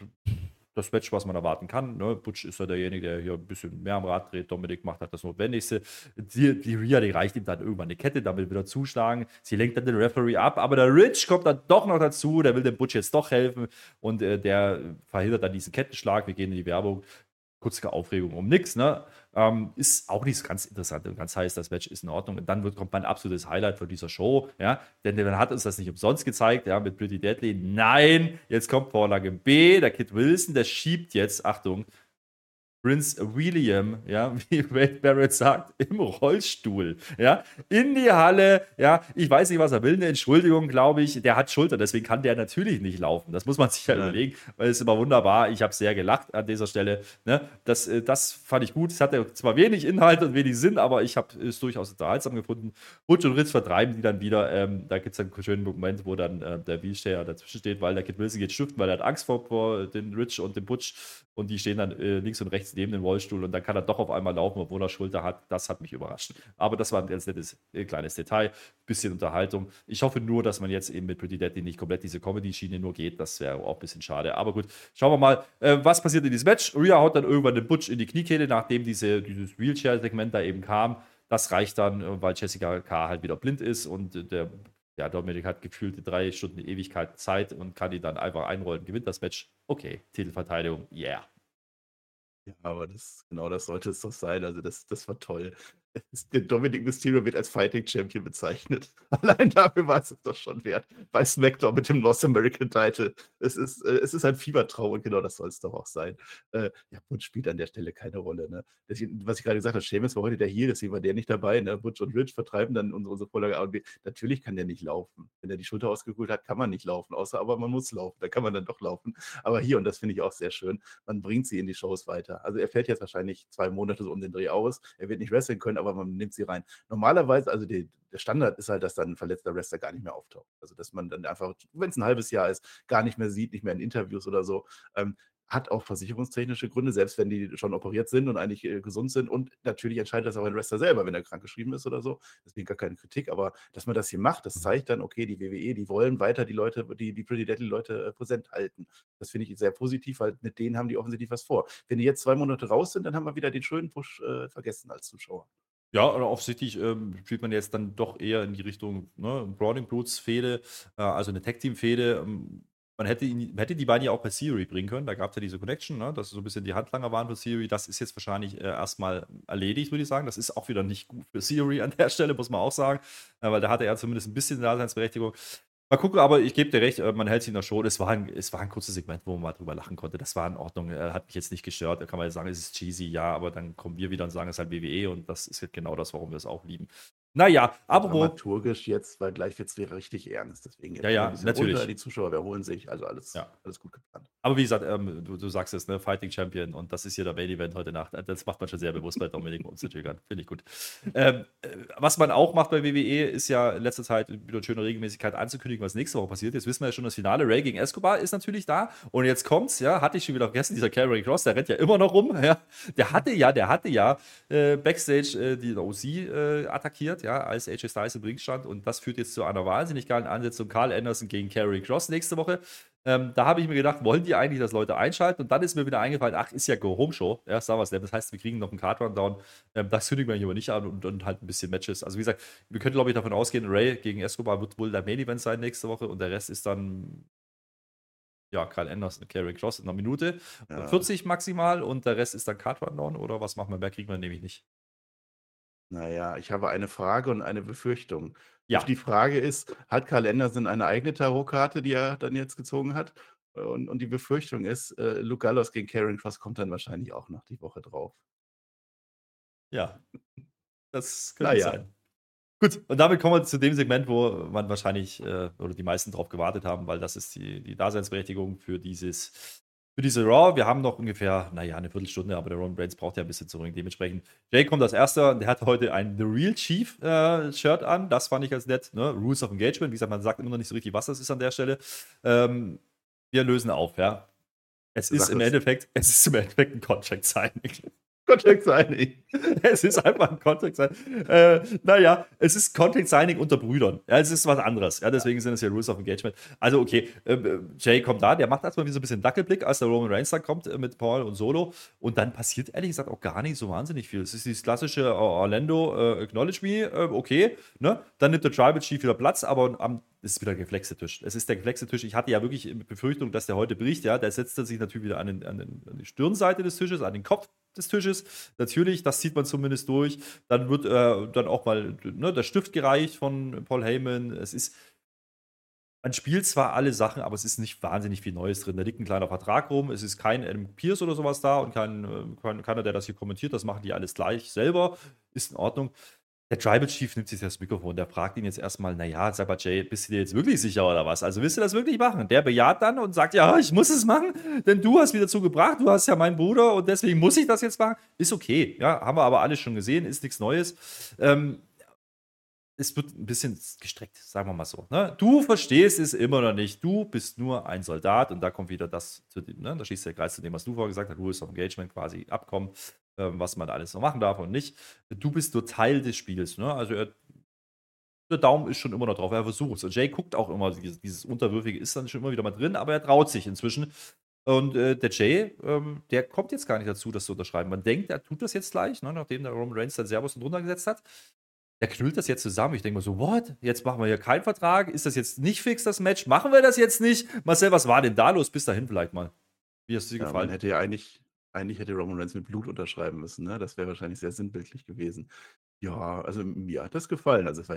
B: das Match, was man erwarten kann. Ne? Butch ist ja derjenige, der hier ein bisschen mehr am Rad dreht. Dominik macht halt das Notwendigste. Die, die Rhea, die reicht ihm dann irgendwann eine Kette, damit wieder zuschlagen. Sie lenkt dann den Referee ab, aber der Rich kommt dann doch noch dazu. Der will dem Butch jetzt doch helfen und äh, der verhindert dann diesen Kettenschlag. Wir gehen in die Werbung. Kurze Aufregung um nichts, ne? Ähm, ist auch nicht ganz interessant und ganz heiß. Das Match ist in Ordnung. Und dann wird, kommt mein absolutes Highlight von dieser Show, ja? Denn man hat uns das nicht umsonst gezeigt, ja, mit Pretty Deadly. Nein, jetzt kommt Vorlage B. Der Kid Wilson, der schiebt jetzt, Achtung, Prince William, ja, wie Wade Barrett sagt, im Rollstuhl, ja, in die Halle, ja, ich weiß nicht, was er will, eine Entschuldigung, glaube ich, der hat Schulter, deswegen kann der natürlich nicht laufen, das muss man sich ja
C: Nein.
B: überlegen, weil es ist immer wunderbar, ich habe sehr gelacht an dieser Stelle, ne, das, äh, das fand ich gut, es hatte zwar wenig Inhalt und wenig Sinn, aber ich habe es durchaus unterhaltsam gefunden, Butch und Ritz vertreiben die dann wieder, ähm, da gibt es einen schönen Moment, wo dann äh, der Wheelchair dazwischen steht, weil der Kid Wilson geht stiften, weil er hat Angst vor, vor den Rich und dem Butch. Und die stehen dann äh, links und rechts neben dem Rollstuhl und dann kann er doch auf einmal laufen, obwohl er Schulter hat. Das hat mich überrascht. Aber das war ein ganz nettes äh, kleines Detail, bisschen Unterhaltung. Ich hoffe nur, dass man jetzt eben mit Pretty Deadly nicht komplett diese Comedy-Schiene nur geht. Das wäre auch ein bisschen schade. Aber gut, schauen wir mal, äh, was passiert in diesem Match. Rhea haut dann irgendwann den Butch in die Kniekehle, nachdem diese, dieses Wheelchair-Segment da eben kam. Das reicht dann, äh, weil Jessica K. halt wieder blind ist und äh, der ja, Dominik hat gefühlte drei Stunden Ewigkeit Zeit und kann ihn dann einfach einrollen, gewinnt das Match. Okay, Titelverteidigung, yeah.
C: Ja, aber das, genau das sollte es doch sein. Also, das, das war toll. Der Dominic Mysterio wird als Fighting Champion bezeichnet. Allein dafür war es doch schon wert. Bei SmackDown mit dem North American Title. Es ist, äh, es ist ein Fiebertraum und genau das soll es doch auch sein. Äh, ja, Butch spielt an der Stelle keine Rolle. Ne? Deswegen, was ich gerade gesagt habe, Seamus war heute der Heal, deswegen war der nicht dabei. Ne? Butch und Rich vertreiben dann unsere, unsere Vorlage A und B. Natürlich kann der nicht laufen. Wenn er die Schulter ausgeholt hat, kann man nicht laufen, außer aber man muss laufen. Da kann man dann doch laufen. Aber hier, und das finde ich auch sehr schön, man bringt sie in die Shows weiter. Also er fällt jetzt wahrscheinlich zwei Monate so um den Dreh aus. Er wird nicht wresteln können, aber man nimmt sie rein. Normalerweise, also die, der Standard ist halt, dass dann ein verletzter Wrestler gar nicht mehr auftaucht. Also dass man dann einfach, wenn es ein halbes Jahr ist, gar nicht mehr sieht, nicht mehr in Interviews oder so. Ähm, hat auch versicherungstechnische Gründe, selbst wenn die schon operiert sind und eigentlich äh, gesund sind. Und natürlich entscheidet das auch ein Wrestler selber, wenn er krankgeschrieben ist oder so. Deswegen gar keine Kritik. Aber dass man das hier macht, das zeigt dann, okay, die WWE, die wollen weiter die Leute, die, die Pretty Deadly Leute äh, präsent halten. Das finde ich sehr positiv, weil mit denen haben die offensichtlich was vor. Wenn die jetzt zwei Monate raus sind, dann haben wir wieder den schönen Push äh, vergessen als Zuschauer.
B: Ja, offensichtlich ähm, spielt man jetzt dann doch eher in die Richtung ne, Brawling Brutes Fehde, äh, also eine Tag Team Fehde. Ähm, man hätte, ihn, hätte die beiden ja auch bei Theory bringen können. Da gab es ja diese Connection, ne, dass so ein bisschen die Handlanger waren für Theory. Das ist jetzt wahrscheinlich äh, erstmal erledigt, würde ich sagen. Das ist auch wieder nicht gut für Theory an der Stelle, muss man auch sagen, äh, weil da hatte er zumindest ein bisschen Daseinsberechtigung. Mal gucken, aber ich gebe dir recht, äh, man hält sich in der Show. Es war, ein, es war ein kurzes Segment, wo man mal drüber lachen konnte. Das war in Ordnung, äh, hat mich jetzt nicht gestört. Da kann man ja sagen, es ist cheesy, ja, aber dann kommen wir wieder und sagen, es ist halt WWE und das ist halt genau das, warum wir es auch lieben. Naja, aber.
C: Dramaturgisch jetzt, weil gleich wird es wieder richtig ernst. Deswegen jetzt
B: Ja, ja, natürlich.
C: runter, die Zuschauer erholen sich, also alles,
B: Ja.
C: alles gut geplant.
B: Aber wie gesagt, ähm, du, du, sagst es, ne, Fighting Champion und das ist hier der Main Event heute Nacht. Das macht man schon sehr bewusst bei Dominik, um zu triggern. Finde ich gut. Ähm, äh, was man auch macht bei WWE, ist ja in letzter Zeit wieder eine schöne Regelmäßigkeit anzukündigen, was nächste Woche passiert. Jetzt wissen wir ja schon, das Finale Ray gegen Escobar ist natürlich da. Und jetzt kommt's, ja, hatte ich schon wieder vergessen, dieser Carrie Cross, der rennt ja immer noch rum. Ja. Der hatte ja, der hatte ja äh, Backstage äh, die OC äh, attackiert, ja, als AJ Styles im Ring stand. Und das führt jetzt zu einer wahnsinnig geilen Ansetzung. Carl Anderson gegen Carrie Cross nächste Woche. Ähm, da habe ich mir gedacht, wollen die eigentlich, dass Leute einschalten? Und dann ist mir wieder eingefallen, ach, ist ja Go Home Show, ja, Wars Das heißt, wir kriegen noch einen Card Rundown. Ähm, das kündigen wir hier aber nicht an und, und, halt ein bisschen Matches. Also, wie gesagt, wir können, glaube ich, davon ausgehen, Ray gegen Escobar wird wohl der Main Event sein nächste Woche und der Rest ist dann. Ja, Kyle Anderson, Carrie Cross in einer Minute. Ja. 40 maximal und der Rest ist dann Card Rundown oder was machen wir? Mehr kriegen wir nämlich nicht.
C: Naja, ich habe eine Frage und eine Befürchtung. Ja. Die Frage ist, hat Karl Anderson eine eigene Tarotkarte, die er dann jetzt gezogen hat? Und, und die Befürchtung ist, äh, Luke Gallows gegen Karen Cross kommt dann wahrscheinlich auch noch die Woche drauf.
B: Ja, das könnte naja. sein. Gut, und damit kommen wir zu dem Segment, wo man wahrscheinlich äh, oder die meisten drauf gewartet haben, weil das ist die, die Daseinsberechtigung für dieses für diese Raw. Wir haben noch ungefähr, naja, eine Viertelstunde, aber der Ron Brains braucht ja ein bisschen zurück. Dementsprechend, Jay kommt als erster. Der hat heute ein The Real Chief äh, Shirt an. Das fand ich ganz nett. Ne? Rules of Engagement. Wie gesagt, man sagt immer noch nicht so richtig, was das ist an der Stelle. Ähm, wir lösen auf, ja. Es ist im Endeffekt, es ist im Endeffekt ein Contract Signing.
C: Contact Signing.
B: Es ist einfach ein Contact Signing. Äh, naja, es ist Contact Signing unter Brüdern. Ja, es ist was anderes. Ja, deswegen sind es ja Rules of Engagement. Also, okay, äh, Jay kommt da, der macht erstmal wie so ein bisschen Dackelblick, als der Roman Reigns da kommt äh, mit Paul und Solo. Und dann passiert ehrlich gesagt auch gar nicht so wahnsinnig viel. Es ist dieses klassische äh, Orlando äh, Acknowledge Me, äh, okay. Ne? Dann nimmt der Tribal Chief wieder Platz, aber am es ist wieder der Geflexetisch. Es ist der Geflexetisch. Ich hatte ja wirklich Befürchtung, dass der heute bricht. Ja, der setzt sich natürlich wieder an, den, an, den, an die Stirnseite des Tisches, an den Kopf des Tisches. Natürlich, das zieht man zumindest durch. Dann wird äh, dann auch mal ne, der Stift gereicht von Paul Heyman. Es ist, man spielt zwar alle Sachen, aber es ist nicht wahnsinnig viel Neues drin. Da liegt ein kleiner Vertrag rum. Es ist kein Adam Pierce oder sowas da und kein, äh, kein, keiner, der das hier kommentiert. Das machen die alles gleich selber. Ist in Ordnung. Der Tribal Chief nimmt sich das Mikrofon, der fragt ihn jetzt erstmal, naja, sag mal, Jay, bist du dir jetzt wirklich sicher oder was? Also willst du das wirklich machen? Der bejaht dann und sagt, ja, ich muss es machen, denn du hast wieder zugebracht, du hast ja meinen Bruder und deswegen muss ich das jetzt machen. Ist okay, ja, haben wir aber alles schon gesehen, ist nichts Neues. Ähm, es wird ein bisschen gestreckt, sagen wir mal so. Ne? Du verstehst es immer noch nicht. Du bist nur ein Soldat und da kommt wieder das zu dem, ne? da schießt der Kreis zu dem, was du vorher gesagt hast, Rules of Engagement quasi Abkommen. Ähm, was man alles noch machen darf und nicht. Du bist nur Teil des Spiels. Ne? Also er, der Daumen ist schon immer noch drauf, er versucht es. Und Jay guckt auch immer, dieses, dieses, Unterwürfige ist dann schon immer wieder mal drin, aber er traut sich inzwischen. Und äh, der Jay, ähm, der kommt jetzt gar nicht dazu, das zu unterschreiben. Man denkt, er tut das jetzt gleich, ne, nachdem der Roman Reigns dann Servus drunter gesetzt hat. Der knüllt das jetzt zusammen. Ich denke mir so, what? Jetzt machen wir hier keinen Vertrag? Ist das jetzt nicht fix, das Match? Machen wir das jetzt nicht? Marcel, was war denn da los? Bis dahin vielleicht mal.
C: Wie hast du dir ja, gefallen? Man hätte ja eigentlich eigentlich hätte Roman Reigns mit Blut unterschreiben müssen, ne? Das wäre wahrscheinlich sehr sinnbildlich gewesen. Ja, also mir hat das gefallen. Also, es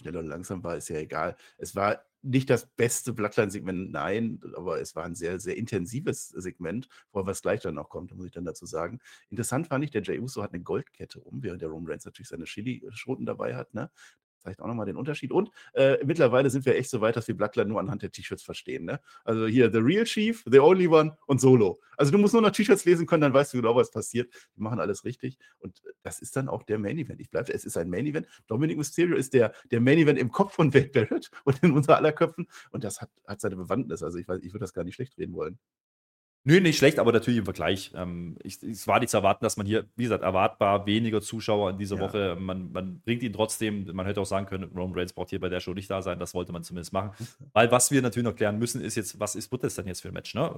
C: schnell und langsam war, ist ja egal. Es war nicht das beste Bloodline-Segment, nein, aber es war ein sehr, sehr intensives Segment, vor was gleich dann noch kommt, muss ich dann dazu sagen. Interessant fand ich, der Jey Uso hat eine Goldkette um, während der Roman Reigns natürlich seine Chili-Schoten dabei hat, ne? Zeigt auch nochmal den Unterschied. Und äh, mittlerweile sind wir echt so weit, dass wir Bloodline nur anhand der T-Shirts verstehen. Ne? Also hier The Real Chief, The Only One und Solo. Also du musst nur noch T-Shirts lesen können, dann weißt du genau, was passiert. Die machen alles richtig. Und das ist dann auch der Main Event. Ich bleibe, es ist ein Main Event. Dominic Mysterio ist der, der Main Event im Kopf von Wade Barrett und in unser aller Köpfen. Und das hat, hat seine Bewandtnis. Also ich, weiß, ich würde das gar nicht schlecht reden wollen.
B: Nö, nicht schlecht, aber natürlich im Vergleich. Ähm, ich, es war nicht zu erwarten, dass man hier, wie gesagt, erwartbar weniger Zuschauer in dieser ja. Woche. Man, man bringt ihn trotzdem, man hätte auch sagen können, Roman Reigns braucht hier bei der Show nicht da sein. Das wollte man zumindest machen. Weil was wir natürlich noch klären müssen, ist jetzt, was ist, wird das denn jetzt für ein Match? Ne?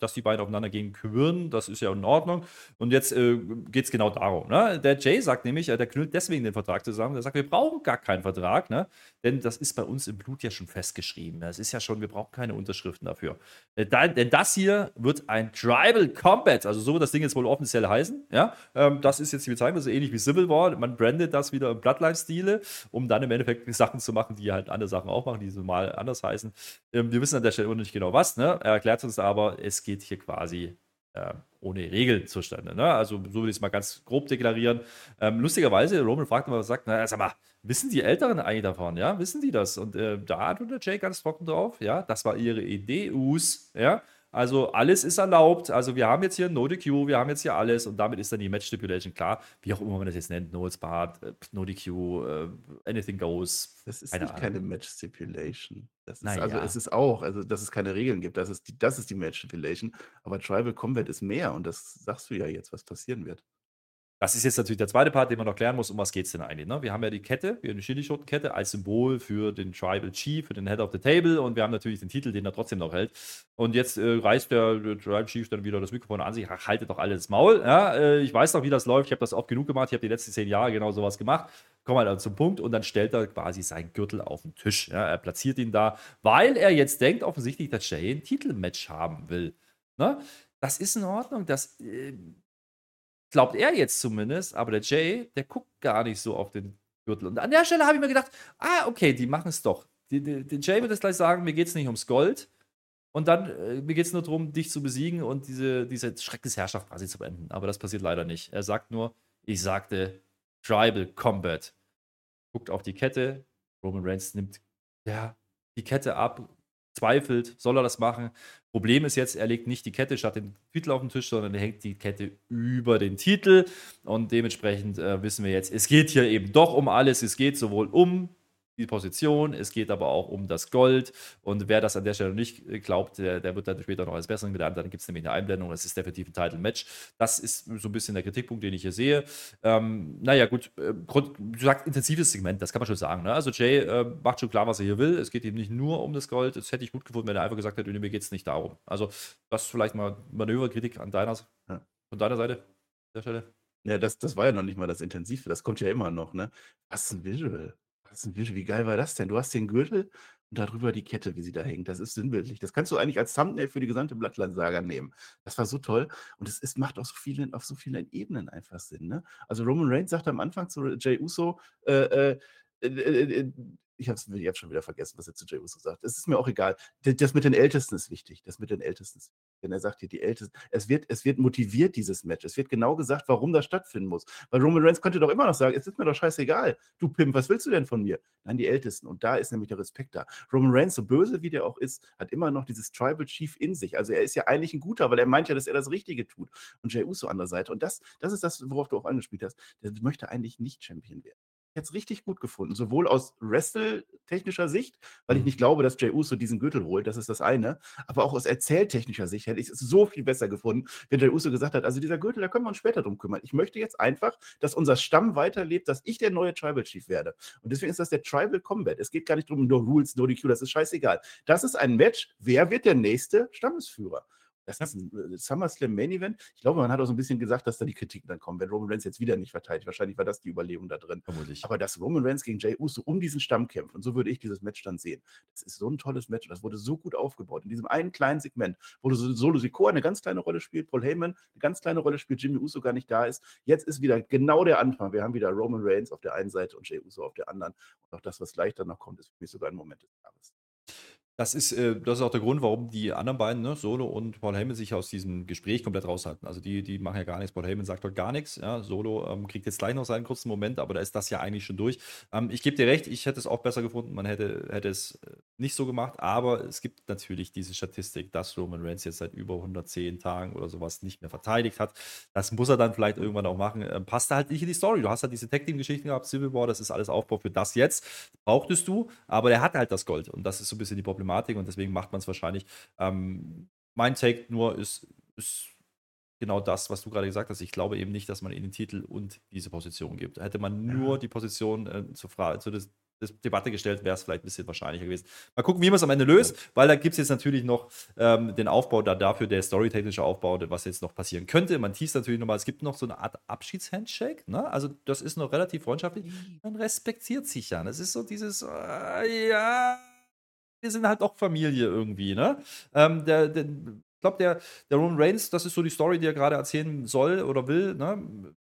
B: Dass die beiden aufeinander gegen quirlen, das ist ja in Ordnung. Und jetzt äh, geht es genau darum. Ne? Der Jay sagt nämlich, äh, der knüllt deswegen den Vertrag zusammen. Der sagt, wir brauchen gar keinen Vertrag, ne? denn das ist bei uns im Blut ja schon festgeschrieben. Das ist ja schon, wir brauchen keine Unterschriften dafür. Äh, denn das hier wird ein Tribal Combat, also so wird das Ding jetzt wohl offiziell heißen. Ja, ähm, das ist jetzt die Bezeichnung, so ähnlich wie Civil War. Man brandet das wieder im Bloodline-Stile, um dann im Endeffekt Sachen zu machen, die halt andere Sachen auch machen, die so mal anders heißen. Ähm, wir wissen an der Stelle nicht genau was. Ne? Er erklärt uns aber, es geht hier quasi äh, ohne Regeln zustande. Ne? Also so würde ich es mal ganz grob deklarieren. Ähm, lustigerweise, Roman fragt immer, sagt, na, sag mal, wissen die Älteren eigentlich davon? Ja, wissen die das? Und äh, da hat der Jay ganz trocken drauf, ja, das war ihre Idee, Us, ja, Also alles ist erlaubt. Also wir haben jetzt hier No DQ, wir haben jetzt hier alles und damit ist dann die Match Stipulation klar. Wie auch immer man das jetzt nennt, No Spart, äh, No DQ, äh, Anything Goes.
C: Das ist keine nicht keine Match Stipulation. Das ist,
B: naja.
C: Also es ist auch, also dass es keine Regeln gibt, das ist die, das ist die Match Stipulation. Aber Tribal Combat ist mehr und das sagst du ja jetzt, was passieren wird.
B: Das ist jetzt natürlich der zweite Part, den man noch klären muss, um was geht es denn eigentlich. Ne? Wir haben ja die Kette, wir haben die Chili-Schotenkette als Symbol für den Tribal Chief, für den Head of the Table und wir haben natürlich den Titel, den er trotzdem noch hält. Und jetzt äh, reißt der, der, Tribal Chief dann wieder das Mikrofon an sich, ach, haltet doch alles Maul. Ja? Äh, ich weiß doch, wie das läuft, ich habe das oft genug gemacht, ich habe die letzten zehn Jahre genau sowas gemacht. Komm mal halt zum Punkt und dann stellt er quasi seinen Gürtel auf den Tisch. Ja? Er platziert ihn da, weil er jetzt denkt offensichtlich, dass Jay ein Titelmatch haben will. Ne? Das ist in Ordnung, das... Äh, Glaubt er jetzt zumindest, aber der Jay, der guckt gar nicht so auf den Gürtel. Und an der Stelle habe ich mir gedacht, ah, okay, die machen es doch. Die, der Jay wird jetzt gleich sagen, mir geht es nicht ums Gold. Und dann, äh, mir geht es nur darum, dich zu besiegen und diese, diese Schreckensherrschaft quasi zu beenden. Aber das passiert leider nicht. Er sagt nur, ich sagte Tribal Combat. Guckt auf die Kette. Roman Reigns nimmt ja, die Kette ab, zweifelt, soll er das machen? Problem ist jetzt, er legt nicht die Kette statt den Titel auf den Tisch, sondern er hängt die Kette über den Titel. Und dementsprechend äh, wissen wir jetzt, es geht hier eben doch um alles. Es geht sowohl um die Position, es geht aber auch um das Gold. Und wer das an der Stelle nicht äh, glaubt, der, der wird dann später noch als Besseren gelernt. Dann gibt es nämlich eine Einblendung, das ist definitiv ein Title-Match. Das ist so ein bisschen der Kritikpunkt, den ich hier sehe. Ähm, naja, gut, äh, du sagst intensives Segment, das kann man schon sagen. Ne? Also Jay äh, macht schon klar, was er hier will. Es geht ihm nicht nur um das Gold. Das hätte ich gut gefunden, wenn er einfach gesagt hätte, mir geht es nicht darum. Also, das ist vielleicht mal Manöverkritik an deiner, ja. von deiner Seite, an der Stelle.
C: Ja, das, das war ja noch nicht mal das Intensive, das kommt ja immer noch, ne? Was ein Visual. Ist. Wie geil war das denn? Du hast den Gürtel und darüber die Kette, wie sie da hängt. Das ist sinnbildlich. Das kannst du eigentlich als Thumbnail für die gesamte Blattland-Saga nehmen. Das war so toll. Und es, es macht auf so vielen, auf so vielen Ebenen einfach Sinn. Ne? Also Roman Reigns sagt am Anfang zu Jay Uso, äh, äh, äh, äh, äh ich habe es schon wieder vergessen, was er zu Jay Uso sagt. Es ist mir auch egal. Das mit den Ältesten ist wichtig. Das mit den Ältesten Denn er sagt hier, die Ältesten. Es wird, es wird motiviert, dieses Match. Es wird genau gesagt, warum das stattfinden muss. Weil Roman Reigns könnte doch immer noch sagen, es ist mir doch scheißegal. Du Pimp, was willst du denn von mir? Nein, die Ältesten. Und da ist nämlich der Respekt da. Roman Reigns, so böse wie der auch ist, hat immer noch dieses Tribal Chief in sich. Also er ist ja eigentlich ein guter, weil er meint ja, dass er das Richtige tut. Und Jay Uso an der Seite. Und das, das ist das, worauf du auch angespielt hast. Der möchte eigentlich nicht Champion werden jetzt richtig gut gefunden. Sowohl aus Wrestle-technischer Sicht, weil ich mhm. nicht glaube, dass Jey Uso diesen Gürtel holt, das ist das eine, aber auch aus erzähltechnischer Sicht hätte ich es so viel besser gefunden, wenn Jey Uso gesagt hat, also dieser Gürtel, da können wir uns später drum kümmern. Ich möchte jetzt einfach, dass unser Stamm weiterlebt, dass ich der neue Tribal Chief werde. Und deswegen ist das der Tribal Combat. Es geht gar nicht darum, nur Rules, no DQ, das ist scheißegal. Das ist ein Match, wer wird der nächste Stammesführer? Das ist ein äh, SummerSlam Main Event. Ich glaube, man hat auch so ein bisschen gesagt, dass da die Kritiken dann kommen, wenn Roman Reigns jetzt wieder nicht verteidigt. Wahrscheinlich war das die Überlegung da drin. Vermutlich. Aber dass Roman Reigns gegen Jay Uso um diesen Stamm kämpft, und so würde ich dieses Match dann sehen. Das ist so ein tolles Match und das wurde so gut aufgebaut. In diesem einen kleinen Segment, wo Solo Sikoa eine ganz kleine Rolle spielt, Paul Heyman eine ganz kleine Rolle spielt, Jimmy Uso gar nicht da ist. Jetzt ist wieder genau der Anfang. Wir haben wieder Roman Reigns auf der einen Seite und Jay Uso auf der anderen. Und auch das, was gleich dann noch kommt, ist für mich sogar ein Moment des Jahres.
B: Das ist, äh, das ist auch der Grund, warum die anderen beiden, ne, Solo und Paul Heyman, sich aus diesem Gespräch komplett raushalten. Also die, die machen ja gar nichts. Paul Heyman sagt dort gar nichts. Ja. Solo ähm, kriegt jetzt gleich noch seinen kurzen Moment, aber da ist das ja eigentlich schon durch. Ähm, ich gebe dir recht, ich hätte es auch besser gefunden. Man hätte, hätte es äh, nicht so gemacht, aber es gibt natürlich diese Statistik, dass Roman Reigns jetzt seit über 110 Tagen oder sowas nicht mehr verteidigt hat. Das muss er dann vielleicht irgendwann auch machen. Ähm, passt halt nicht in die Story. Du hast halt diese Tag-Team-Geschichten gehabt, Civil War, das ist alles Aufbau für das jetzt. Brauchtest du, aber er hat halt das Gold und das ist so ein bisschen die Problematik und deswegen macht man es wahrscheinlich. Ähm, mein Take nur ist, ist genau das, was du gerade gesagt hast. Ich glaube eben nicht, dass man ihnen den Titel und diese Position gibt. Hätte man nur die Position äh, zur, Frage, zu des, des Debatte gestellt, wäre es vielleicht ein bisschen wahrscheinlicher gewesen. Mal gucken, wie man es am Ende löst, weil da gibt es jetzt natürlich noch ähm, den Aufbau da dafür, der storytechnische Aufbau, was jetzt noch passieren könnte. Man teast natürlich nochmal, es gibt noch so eine Art Abschiedshandshake. Ne? Also, das ist noch relativ freundschaftlich. Man respektiert sich ja. Das ist so dieses, äh, ja wir sind halt auch Familie irgendwie, ne? Ähm, der, der, ich glaube, der, der Roman Reigns, das ist so die Story, die er gerade erzählen soll oder will, ne?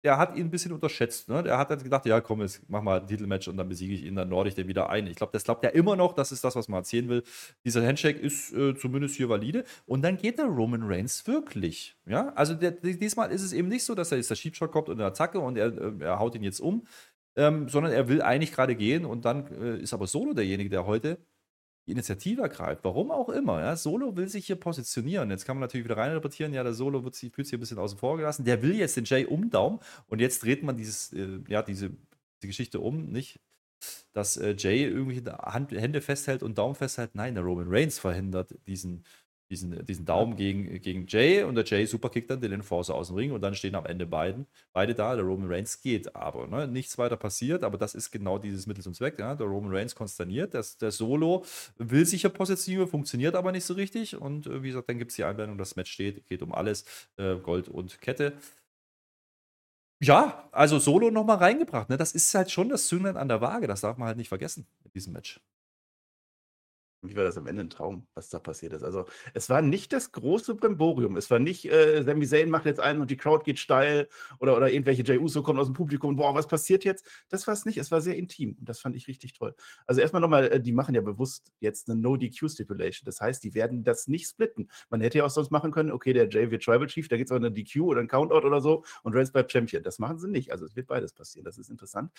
B: Der hat ihn ein bisschen unterschätzt, ne? Der hat halt gedacht, ja, komm, jetzt mach mal ein Titelmatch und dann besiege ich ihn, dann norde ich den wieder ein. Ich glaube, das glaubt er immer noch, das ist das, was man erzählen will. Dieser Handshake ist äh, zumindest hier valide. Und dann geht der Roman Reigns wirklich, ja? Also der, diesmal ist es eben nicht so, dass er jetzt der Sheepshot kommt und eine Attacke und er, äh, er haut ihn jetzt um, ähm, sondern er will eigentlich gerade gehen und dann äh, ist aber Solo derjenige, der heute die Initiative ergreift, warum auch immer. Ja? Solo will sich hier positionieren. Jetzt kann man natürlich wieder reininterpretieren, ja, der Solo wird sich, fühlt sich ein bisschen außen vor gelassen. Der will jetzt den Jay umdaumen und jetzt dreht man dieses, äh, ja, diese, diese Geschichte um, nicht? Dass äh, Jay irgendwie Hand, Hände festhält und Daumen festhält. Nein, der Roman Reigns verhindert diesen, diesen, diesen Daumen gegen, gegen Jay und der Jay superkickt dann den Enforcer aus dem Ring und dann stehen am Ende beiden, beide da. Der Roman Reigns geht aber. Ne? Nichts weiter passiert, aber das ist genau dieses Mittel zum Zweck. Ja? Der Roman Reigns konsterniert, das, der Solo will sicher Positive, funktioniert aber nicht so richtig und äh, wie gesagt, dann gibt es die Einblendung, das Match steht, geht um alles, äh, Gold und Kette. Ja, also Solo nochmal reingebracht. Ne? Das ist halt schon das Zünglein an der Waage, das darf man halt nicht vergessen in diesem Match.
C: Wie war das am Ende ein Traum, was da passiert ist? Also, es war nicht das große Brimborium. Es war nicht, äh, Sami Zayn macht jetzt einen und die Crowd geht steil oder, oder irgendwelche Jey Uso kommen aus dem Publikum und boah, was passiert jetzt? Das war es nicht. Es war sehr intim und das fand ich richtig toll. Also, erstmal nochmal, äh, die machen ja bewusst jetzt eine No-DQ-Stipulation. Das heißt, die werden das nicht splitten. Man hätte ja auch sonst machen können, okay, der Jay wird Tribal Chief, da gibt es auch eine DQ oder ein Countout oder so und Reigns bleibt Champion. Das machen sie nicht. Also, es wird beides passieren. Das ist interessant.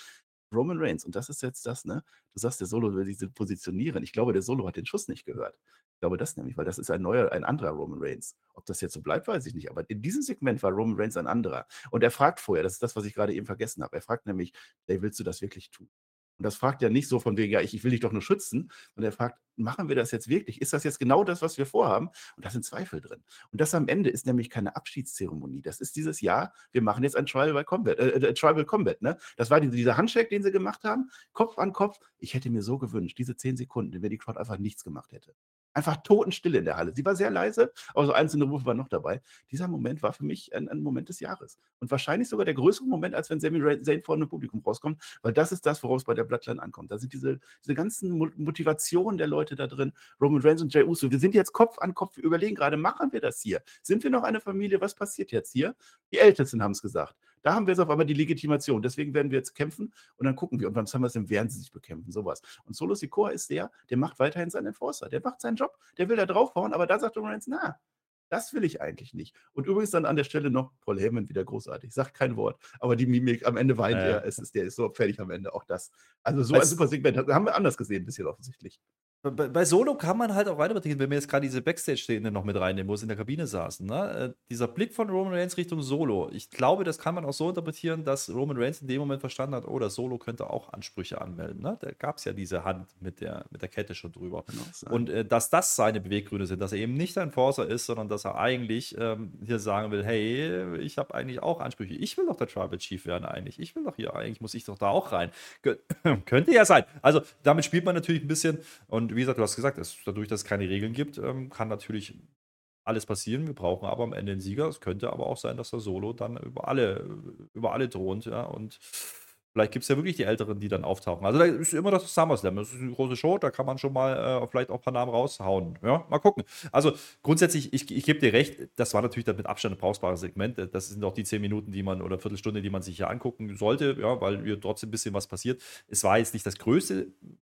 C: Roman Reigns, und das ist jetzt das, ne? Du sagst, der Solo will sich positionieren. Ich glaube, der Solo hat den Schuss nicht gehört. Ich glaube das nämlich, weil das ist ein neuer, ein anderer Roman Reigns. Ob das jetzt so bleibt, weiß ich nicht. Aber in diesem Segment war Roman Reigns ein anderer. Und er fragt vorher, das ist das, was ich gerade eben vergessen habe. Er fragt nämlich, hey, willst du das wirklich tun? Und das fragt ja nicht so von wegen, ja, ich, ich will dich doch nur schützen, sondern er fragt, machen wir das jetzt wirklich? Ist das jetzt genau das, was wir vorhaben? Und da sind Zweifel drin. Und das am Ende ist nämlich keine Abschiedszeremonie. Das ist dieses Jahr, wir machen jetzt ein Tribal Combat, äh, äh, Tribal Combat, ne? Das war die, dieser Handshake, den sie gemacht haben, Kopf an Kopf. Ich hätte mir so gewünscht, diese zehn Sekunden, wenn die Crowd einfach nichts gemacht hätte. Einfach Totenstille in der Halle. Sie war sehr leise, aber so einzelne Rufe waren noch dabei. Dieser Moment war für mich ein, ein Moment des Jahres. Und wahrscheinlich sogar der größere Moment, als wenn Sammy Zayn vor einem Publikum rauskommt, weil das ist das, worauf es bei der Bloodline ankommt. Da sind diese, diese ganzen Motivationen der Leute da drin. Roman Reigns und Jey Uso. Wir sind jetzt Kopf an Kopf. Wir überlegen gerade, machen wir das hier? Sind wir noch eine Familie? Was passiert jetzt hier? Die Ältesten haben es gesagt. Da haben wir jetzt auf einmal die Legitimation. Deswegen werden wir jetzt kämpfen und dann gucken wir. Und beim SummerSlam werden sie sich bekämpfen. Sowas. Und Solo Sikoa ist der, der macht weiterhin seinen Enforcer. Der macht seinen Job. Der will da draufhauen, aber da sagt Reigns, na, das will ich eigentlich nicht. Und übrigens dann an der Stelle noch Paul Heyman wieder großartig. Sagt kein Wort, aber die Mimik am Ende weint äh. er. Es ist, der ist so fertig am Ende. Auch das. Also so ein super Segment. Das haben wir anders gesehen bisher offensichtlich.
B: Bei, bei, Solo kann man halt auch weiter betreten, wenn wir jetzt gerade diese Backstage-Szene noch mit reinnehmen, wo sie in der Kabine saßen. Ne? Äh, dieser Blick von Roman Reigns Richtung Solo. Ich glaube, das kann man auch so interpretieren, dass Roman Reigns in dem Moment verstanden hat, oh, der Solo könnte auch Ansprüche anmelden. Ne? Da gab es ja diese Hand mit der, mit der Kette schon drüber. Und äh, dass das seine Beweggründe sind, dass er eben nicht ein Forcer ist, sondern dass er eigentlich ähm, hier sagen will, hey, ich habe eigentlich auch Ansprüche. Ich will doch der Tribal Chief werden eigentlich. Ich will doch hier, eigentlich muss ich doch da auch rein. Kön könnte ja sein. Also damit spielt man natürlich ein bisschen und wie gesagt, du hast gesagt, es, dadurch, dass es keine Regeln gibt, ähm, kann natürlich alles passieren. Wir brauchen aber am Ende einen Sieger. Es könnte aber auch sein, dass der Solo dann über alle, über alle thront, ja, und Vielleicht gibt es ja wirklich die Älteren, die dann auftauchen. Also da ist immer das SummerSlam. Das ist eine große Show, da kann man schon mal äh, vielleicht auch ein paar Namen raushauen. Ja, mal gucken. Also grundsätzlich, ich, ich gebe dir recht, das war natürlich das mit Abstand ein brauchbares Segment. Das sind auch die zehn Minuten, die man oder Viertelstunde, die man sich hier angucken sollte, ja, weil hier trotzdem ein bisschen was passiert. Es war jetzt nicht das größte,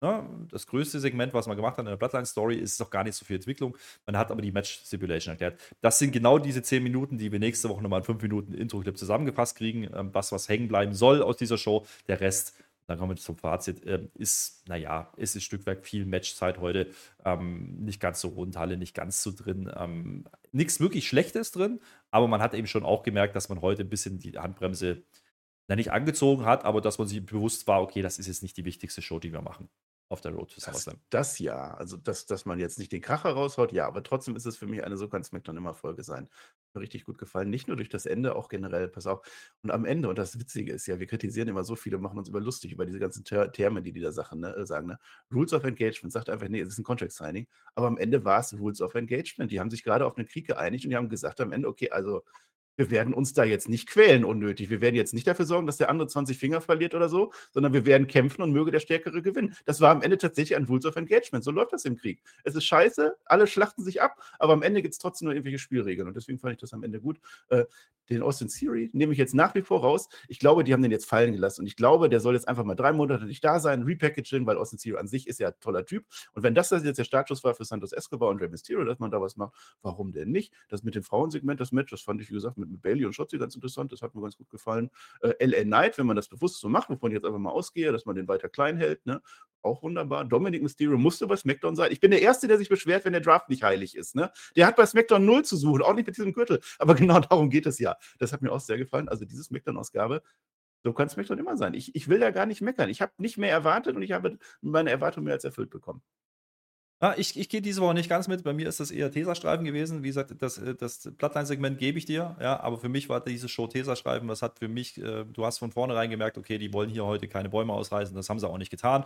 B: ja, ne, das größte Segment, was man gemacht hat in der Bloodline-Story, ist doch gar nicht so viel Entwicklung. Man hat aber die Match-Stipulation erklärt. Das sind genau diese zehn Minuten, die wir nächste Woche nochmal in fünf Minuten Intro-Clip zusammengefasst kriegen. Ähm, was, was hängen bleiben soll aus dieser Show. Der Rest, dann kommen wir zum Fazit, äh, ist, naja, ist ein Stückwerk viel Matchzeit heute. Ähm, nicht ganz so rund, Halle nicht ganz so drin. Ähm, Nichts wirklich Schlechtes drin, aber man hat eben schon auch gemerkt, dass man heute ein bisschen die Handbremse na, nicht angezogen hat, aber dass man sich bewusst war, okay, das ist jetzt nicht die wichtigste Show, die wir machen auf der Road to
C: SummerSlam. Das, das ja, also dass, dass man jetzt nicht den Kracher raushaut, ja, aber trotzdem ist es für mich eine, so kann SmackDown immer Folge sein. Richtig gut gefallen, nicht nur durch das Ende, auch generell, pass auf. Und am Ende, und das Witzige ist ja, wir kritisieren immer so viele, machen uns über lustig über diese ganzen Ter Terme, die die da Sachen, ne, äh, sagen. Ne? Rules of Engagement sagt einfach, nee, es ist ein Contract Signing, aber am Ende war es Rules of Engagement. Die haben sich gerade auf einen Krieg geeinigt und die haben gesagt am Ende, okay, also wir werden uns da jetzt nicht quälen unnötig. Wir werden jetzt nicht dafür sorgen, dass der andere 20 Finger verliert oder so, sondern wir werden kämpfen und möge der Stärkere gewinnen. Das war am Ende tatsächlich ein Rules of Engagement. So läuft das im Krieg. Es ist scheiße, alle schlachten sich ab, aber am Ende gibt es trotzdem nur irgendwelche Spielregeln. Und deswegen fand ich das am Ende gut. Äh, den Austin Theory nehme ich jetzt nach wie vor raus. Ich glaube, die haben den jetzt fallen gelassen. Und ich glaube, der soll jetzt einfach mal drei Monate nicht da sein, repackaging, weil Austin Theory an sich ist ja ein toller Typ. Und wenn das jetzt der Startschuss war für Santos Escobar und Rey Mysterio, dass man da was macht, warum denn nicht? Das mit dem Frauensegment, das Match, das fand ich, wie gesagt, mit, mit Bailey und Shotzi ganz interessant, das hat mir ganz gut gefallen. Äh, LA Knight, wenn man das bewusst so macht, wovon ich jetzt einfach mal ausgehe, dass man den weiter klein hält, ne? auch wunderbar. Dominic Mysterio musste bei SmackDown sein. Ich bin der Erste, der sich beschwert, wenn der Draft nicht heilig ist. Ne? Der hat bei SmackDown null zu suchen, auch nicht mit diesem Gürtel. Aber genau darum geht es ja. Das hat mir auch sehr gefallen. Also diese SmackDown-Ausgabe so kann SmackDown immer sein. Ich, ich will da gar nicht meckern. Ich habe nicht mehr erwartet und ich habe meine Erwartung mehr als erfüllt bekommen.
B: Ja, ich, ich gehe diese Woche nicht ganz mit. Bei mir ist das eher Tesastreifen gewesen. Wie gesagt, das, äh, das Bloodline-Segment gebe ich dir. Ja, aber für mich war diese Show Tesastreifen. Das hat für mich, äh, du hast von vornherein gemerkt, okay, die wollen hier heute keine Bäume ausreißen. Das haben sie auch nicht getan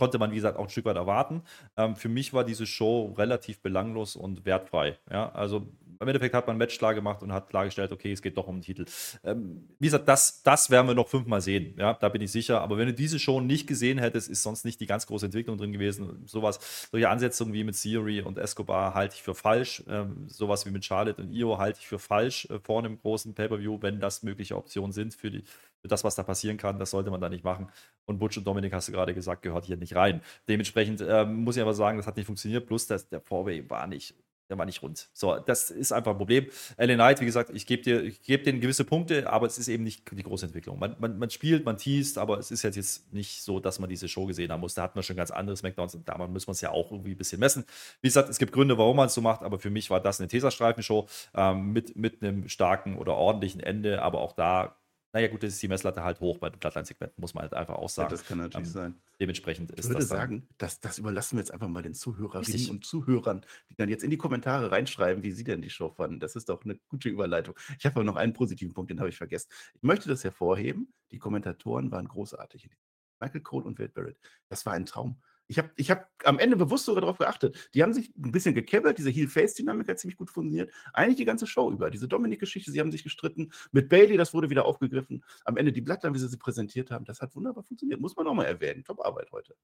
B: konnte man, wie gesagt, auch ein Stück weit erwarten. Ähm, für mich war diese Show relativ belanglos und wertfrei. Ja, also im Endeffekt hat man ein Match klar gemacht und hat klargestellt, okay, es geht doch um den Titel. Ähm, wie gesagt, das, das werden wir noch fünfmal sehen. Ja, da bin ich sicher. Aber wenn du diese Show nicht gesehen hättest, ist sonst nicht die ganz große Entwicklung drin gewesen. Sowas, solche Ansetzungen wie mit Theory und Escobar halte ich für falsch. Ähm, sowas wie mit Charlotte und Io halte ich für falsch äh, vor einem großen Pay-Per-View, wenn das mögliche Optionen sind für die, das, was da passieren kann, das sollte man da nicht machen. Und Butch und Dominik, hast du gerade gesagt, gehört hier nicht rein. Dementsprechend ähm, muss ich aber sagen, das hat nicht funktioniert. Plus, dass der Vorway war nicht, der war nicht rund. So, das ist einfach ein Problem. LA Knight, wie gesagt, ich gebe dir, ich gebe gewisse Punkte, aber es ist eben nicht die große Entwicklung. Man, man, man spielt, man teast, aber es ist jetzt, nicht so, dass man diese Show gesehen haben muss. Da hatten wir schon ganz anderes McDonalds und da müssen wir es ja auch irgendwie ein bisschen messen. Wie gesagt, es gibt Gründe, warum man es so macht, aber für mich war das eine Tesastreifen-Show ähm, mit, mit einem starken oder ordentlichen Ende, aber auch da naja, gut, das ist die Messlatte halt hoch bei den Bloodline-Segmenten, muss man halt einfach auch sagen.
C: Ja, das kann natürlich ähm, sein.
B: Dementsprechend ist
C: ich würde das sagen, das, das überlassen wir jetzt einfach mal den Zuhörerinnen Richtig. und Zuhörern, die dann jetzt in die Kommentare reinschreiben, wie sie denn die Show fanden. Das ist doch eine gute Überleitung. Ich habe aber noch einen positiven Punkt, den habe ich vergessen. Ich möchte das hervorheben. Die Kommentatoren waren großartig. Michael Cole und Wade Barrett. Das war ein Traum. Ich habe ich hab am Ende bewusst sogar darauf geachtet. Die haben sich ein bisschen gekebbelt, diese Heel-Face-Dynamik hat ziemlich gut funktioniert. Eigentlich die ganze Show über. Diese Dominik-Geschichte, sie haben sich gestritten. Mit Bailey, das wurde wieder aufgegriffen. Am Ende die Bloodline, wie sie sie präsentiert haben, das hat wunderbar funktioniert. Muss man auch mal erwähnen. Top-Arbeit heute.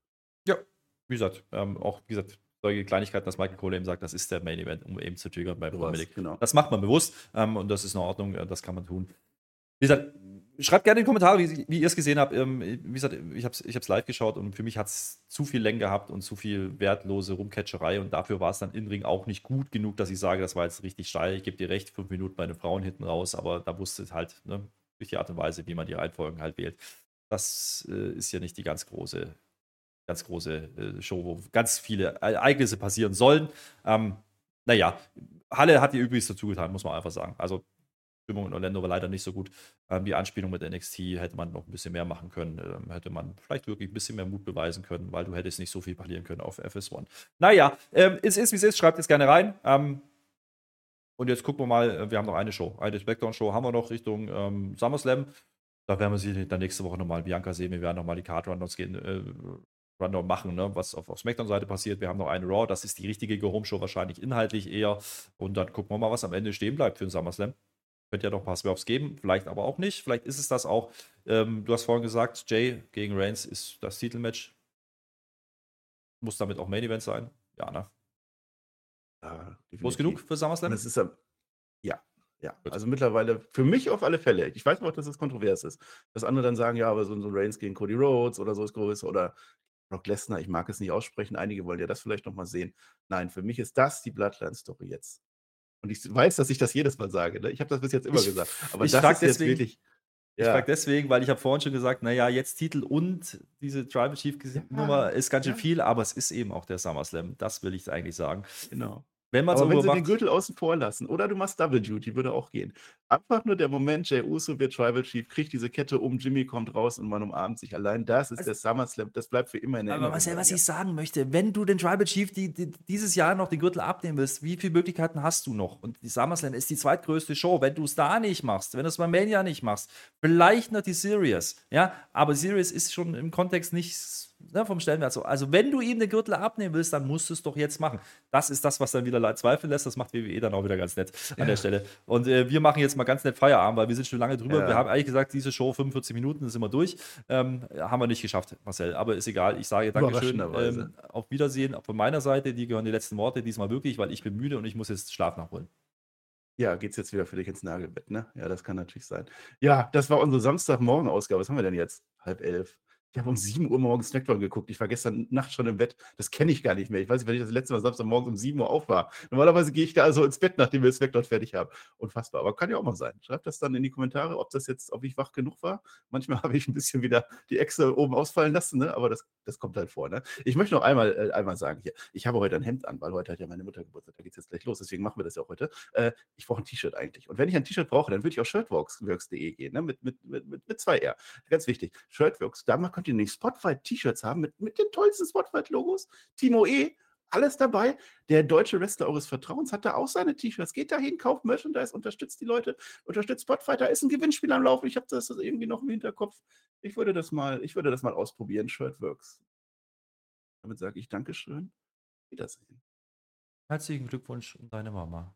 B: Ja, wie gesagt, ähm, auch, wie gesagt, solche Kleinigkeiten, dass Michael Cole eben sagt, das ist der Main Event, um eben zu triggern bei Dominik. Genau. Das macht man bewusst ähm, und das ist in Ordnung, äh, das kann man tun. Wie gesagt, schreibt gerne in die Kommentare, wie, wie ihr es gesehen habt. Ähm, wie gesagt, ich habe es ich live geschaut und für mich hat es zu viel Länge gehabt und zu viel wertlose Rumcatcherei und dafür war es dann im Ring auch nicht gut genug, dass ich sage, das war jetzt richtig steil. Ich gebe dir recht, fünf Minuten bei den Frauen hinten raus, aber da wusste es halt, ne, durch die Art und Weise, wie man die Reihenfolgen halt wählt. Das äh, ist ja nicht die ganz große, ganz große äh, Show, wo ganz viele Ereignisse passieren sollen. Ähm, naja, Halle hat ihr übrigens dazu getan, muss man einfach sagen. Also Stimmung in Orlando war leider nicht so gut. Ähm, die Anspielung mit NXT hätte man noch ein bisschen mehr machen können. Ähm, hätte man vielleicht wirklich ein bisschen mehr Mut beweisen können, weil du hättest nicht so viel verlieren können auf FS1. Naja, ähm, es ist, wie es ist. Schreibt es gerne rein. Ähm, und jetzt gucken wir mal. Äh, wir haben noch eine Show. Eine Smackdown-Show haben wir noch Richtung ähm, SummerSlam. Da werden wir sie dann nächste Woche nochmal Bianca sehen. Wir werden nochmal die Card Rundown gehen. Äh, Rundown machen, ne, was auf, auf Smackdown-Seite passiert. Wir haben noch eine Raw, das ist die richtige Go-Home-Show wahrscheinlich inhaltlich eher. Und dann gucken wir mal, was am Ende stehen bleibt für den SummerSlam. Könnte ja noch ein paar Swerves geben, vielleicht aber auch nicht. Vielleicht ist es das auch. Ähm, du hast vorhin gesagt, Jay gegen Reigns ist das Titelmatch. Muss damit auch Main Event sein? Ja, ne? Ja, Groß genug für SummerSlam?
C: Das ist ja, ja. Gut. Also mittlerweile für mich auf alle Fälle. Ich weiß auch, dass es kontrovers ist. Dass andere dann sagen, ja, aber so, so Reigns gegen Cody Rhodes oder so ist groß oder Brock Lesnar, ich mag es nicht aussprechen. Einige wollen ja das vielleicht nochmal sehen. Nein, für mich ist das die Bloodline-Story jetzt. Und ich weiß, dass ich das jedes Mal sage. Ne? Ich habe das bis jetzt immer ich, gesagt.
B: Aber ich das ist jetzt wirklich. Ja. Ich frage deswegen, weil ich habe vorhin schon gesagt, naja, jetzt Titel und diese Tribal Chief Nummer ja, ist ganz schön ja. viel, aber es ist eben auch der SummerSlam. Das will ich eigentlich sagen.
C: Genau. Wenn man Aber so wenn sie macht, den Gürtel außen vor lassen oder du machst Double Duty, würde auch gehen. Einfach nur der Moment, Jay Uso wird Tribal Chief, kriegt diese Kette um, Jimmy kommt raus und man umarmt sich. Allein das ist also, der SummerSlam, das bleibt für immer in der
B: Aber was, was ich sagen möchte, wenn du den Tribal Chief die, die, dieses Jahr noch den Gürtel abnehmen willst, wie viele Möglichkeiten hast du noch? Und die SummerSlam ist die zweitgrößte Show. Wenn du es da nicht machst, wenn du es bei Mania nicht machst, vielleicht noch die Series, ja, aber Series ist schon im Kontext nicht ne, vom Stellenwert so. Also, wenn du ihm den Gürtel abnehmen willst, dann musst du es doch jetzt machen. Das ist das, was dann wieder zweifeln lässt. Das macht WWE dann auch wieder ganz nett an ja. der Stelle. Und äh, wir machen jetzt mal ganz nett Feierabend, weil wir sind schon lange drüber. Ja. Wir haben eigentlich gesagt, diese Show 45 Minuten, sind wir durch. Ähm, haben wir nicht geschafft, Marcel. Aber ist egal. Ich sage Dankeschön. Ähm, auf Wiedersehen von meiner Seite. Die gehören die letzten Worte diesmal wirklich, weil ich bin müde und ich muss jetzt Schlaf nachholen.
C: Ja, geht's jetzt wieder für dich ins Nagelbett, ne? Ja, das kann natürlich sein. Ja, das war unsere Samstagmorgen-Ausgabe. Was haben wir denn jetzt? Halb elf. Ich habe um 7 Uhr morgens Smackdown geguckt. Ich war gestern Nacht schon im Bett. Das kenne ich gar nicht mehr. Ich weiß nicht, wenn ich das letzte Mal Samstagmorgens um 7 Uhr auf war. Normalerweise gehe ich da also ins Bett, nachdem wir Smackdown fertig haben. Unfassbar. Aber kann ja auch mal sein. Schreibt das dann in die Kommentare, ob das jetzt, ob ich wach genug war. Manchmal habe ich ein bisschen wieder die Echse oben ausfallen lassen, ne? aber das, das kommt halt vor. Ne? Ich möchte noch einmal, äh, einmal sagen hier, ich habe heute ein Hemd an, weil heute hat ja meine Mutter Geburtstag. Da geht es jetzt gleich los. Deswegen machen wir das ja auch heute. Äh, ich brauche ein T-Shirt eigentlich. Und wenn ich ein T-Shirt brauche, dann würde ich auf shirtworks.de gehen, ne? mit, mit, mit, mit, mit zwei R. Ganz wichtig. Shirtworks. Da könnt ihr nicht Spotify T-Shirts haben mit, mit den tollsten Spotlight-Logos. Timo E., alles dabei. Der deutsche Wrestler eures Vertrauens hat da auch seine T-Shirts. Geht dahin, kauft Merchandise, unterstützt die Leute, unterstützt Spotfight. Da ist ein Gewinnspiel am Laufen. Ich habe das irgendwie noch im Hinterkopf. Ich würde das mal, ich würde das mal ausprobieren. Shirtworks. Damit sage ich Dankeschön. Wiedersehen.
B: Herzlichen Glückwunsch an deine Mama.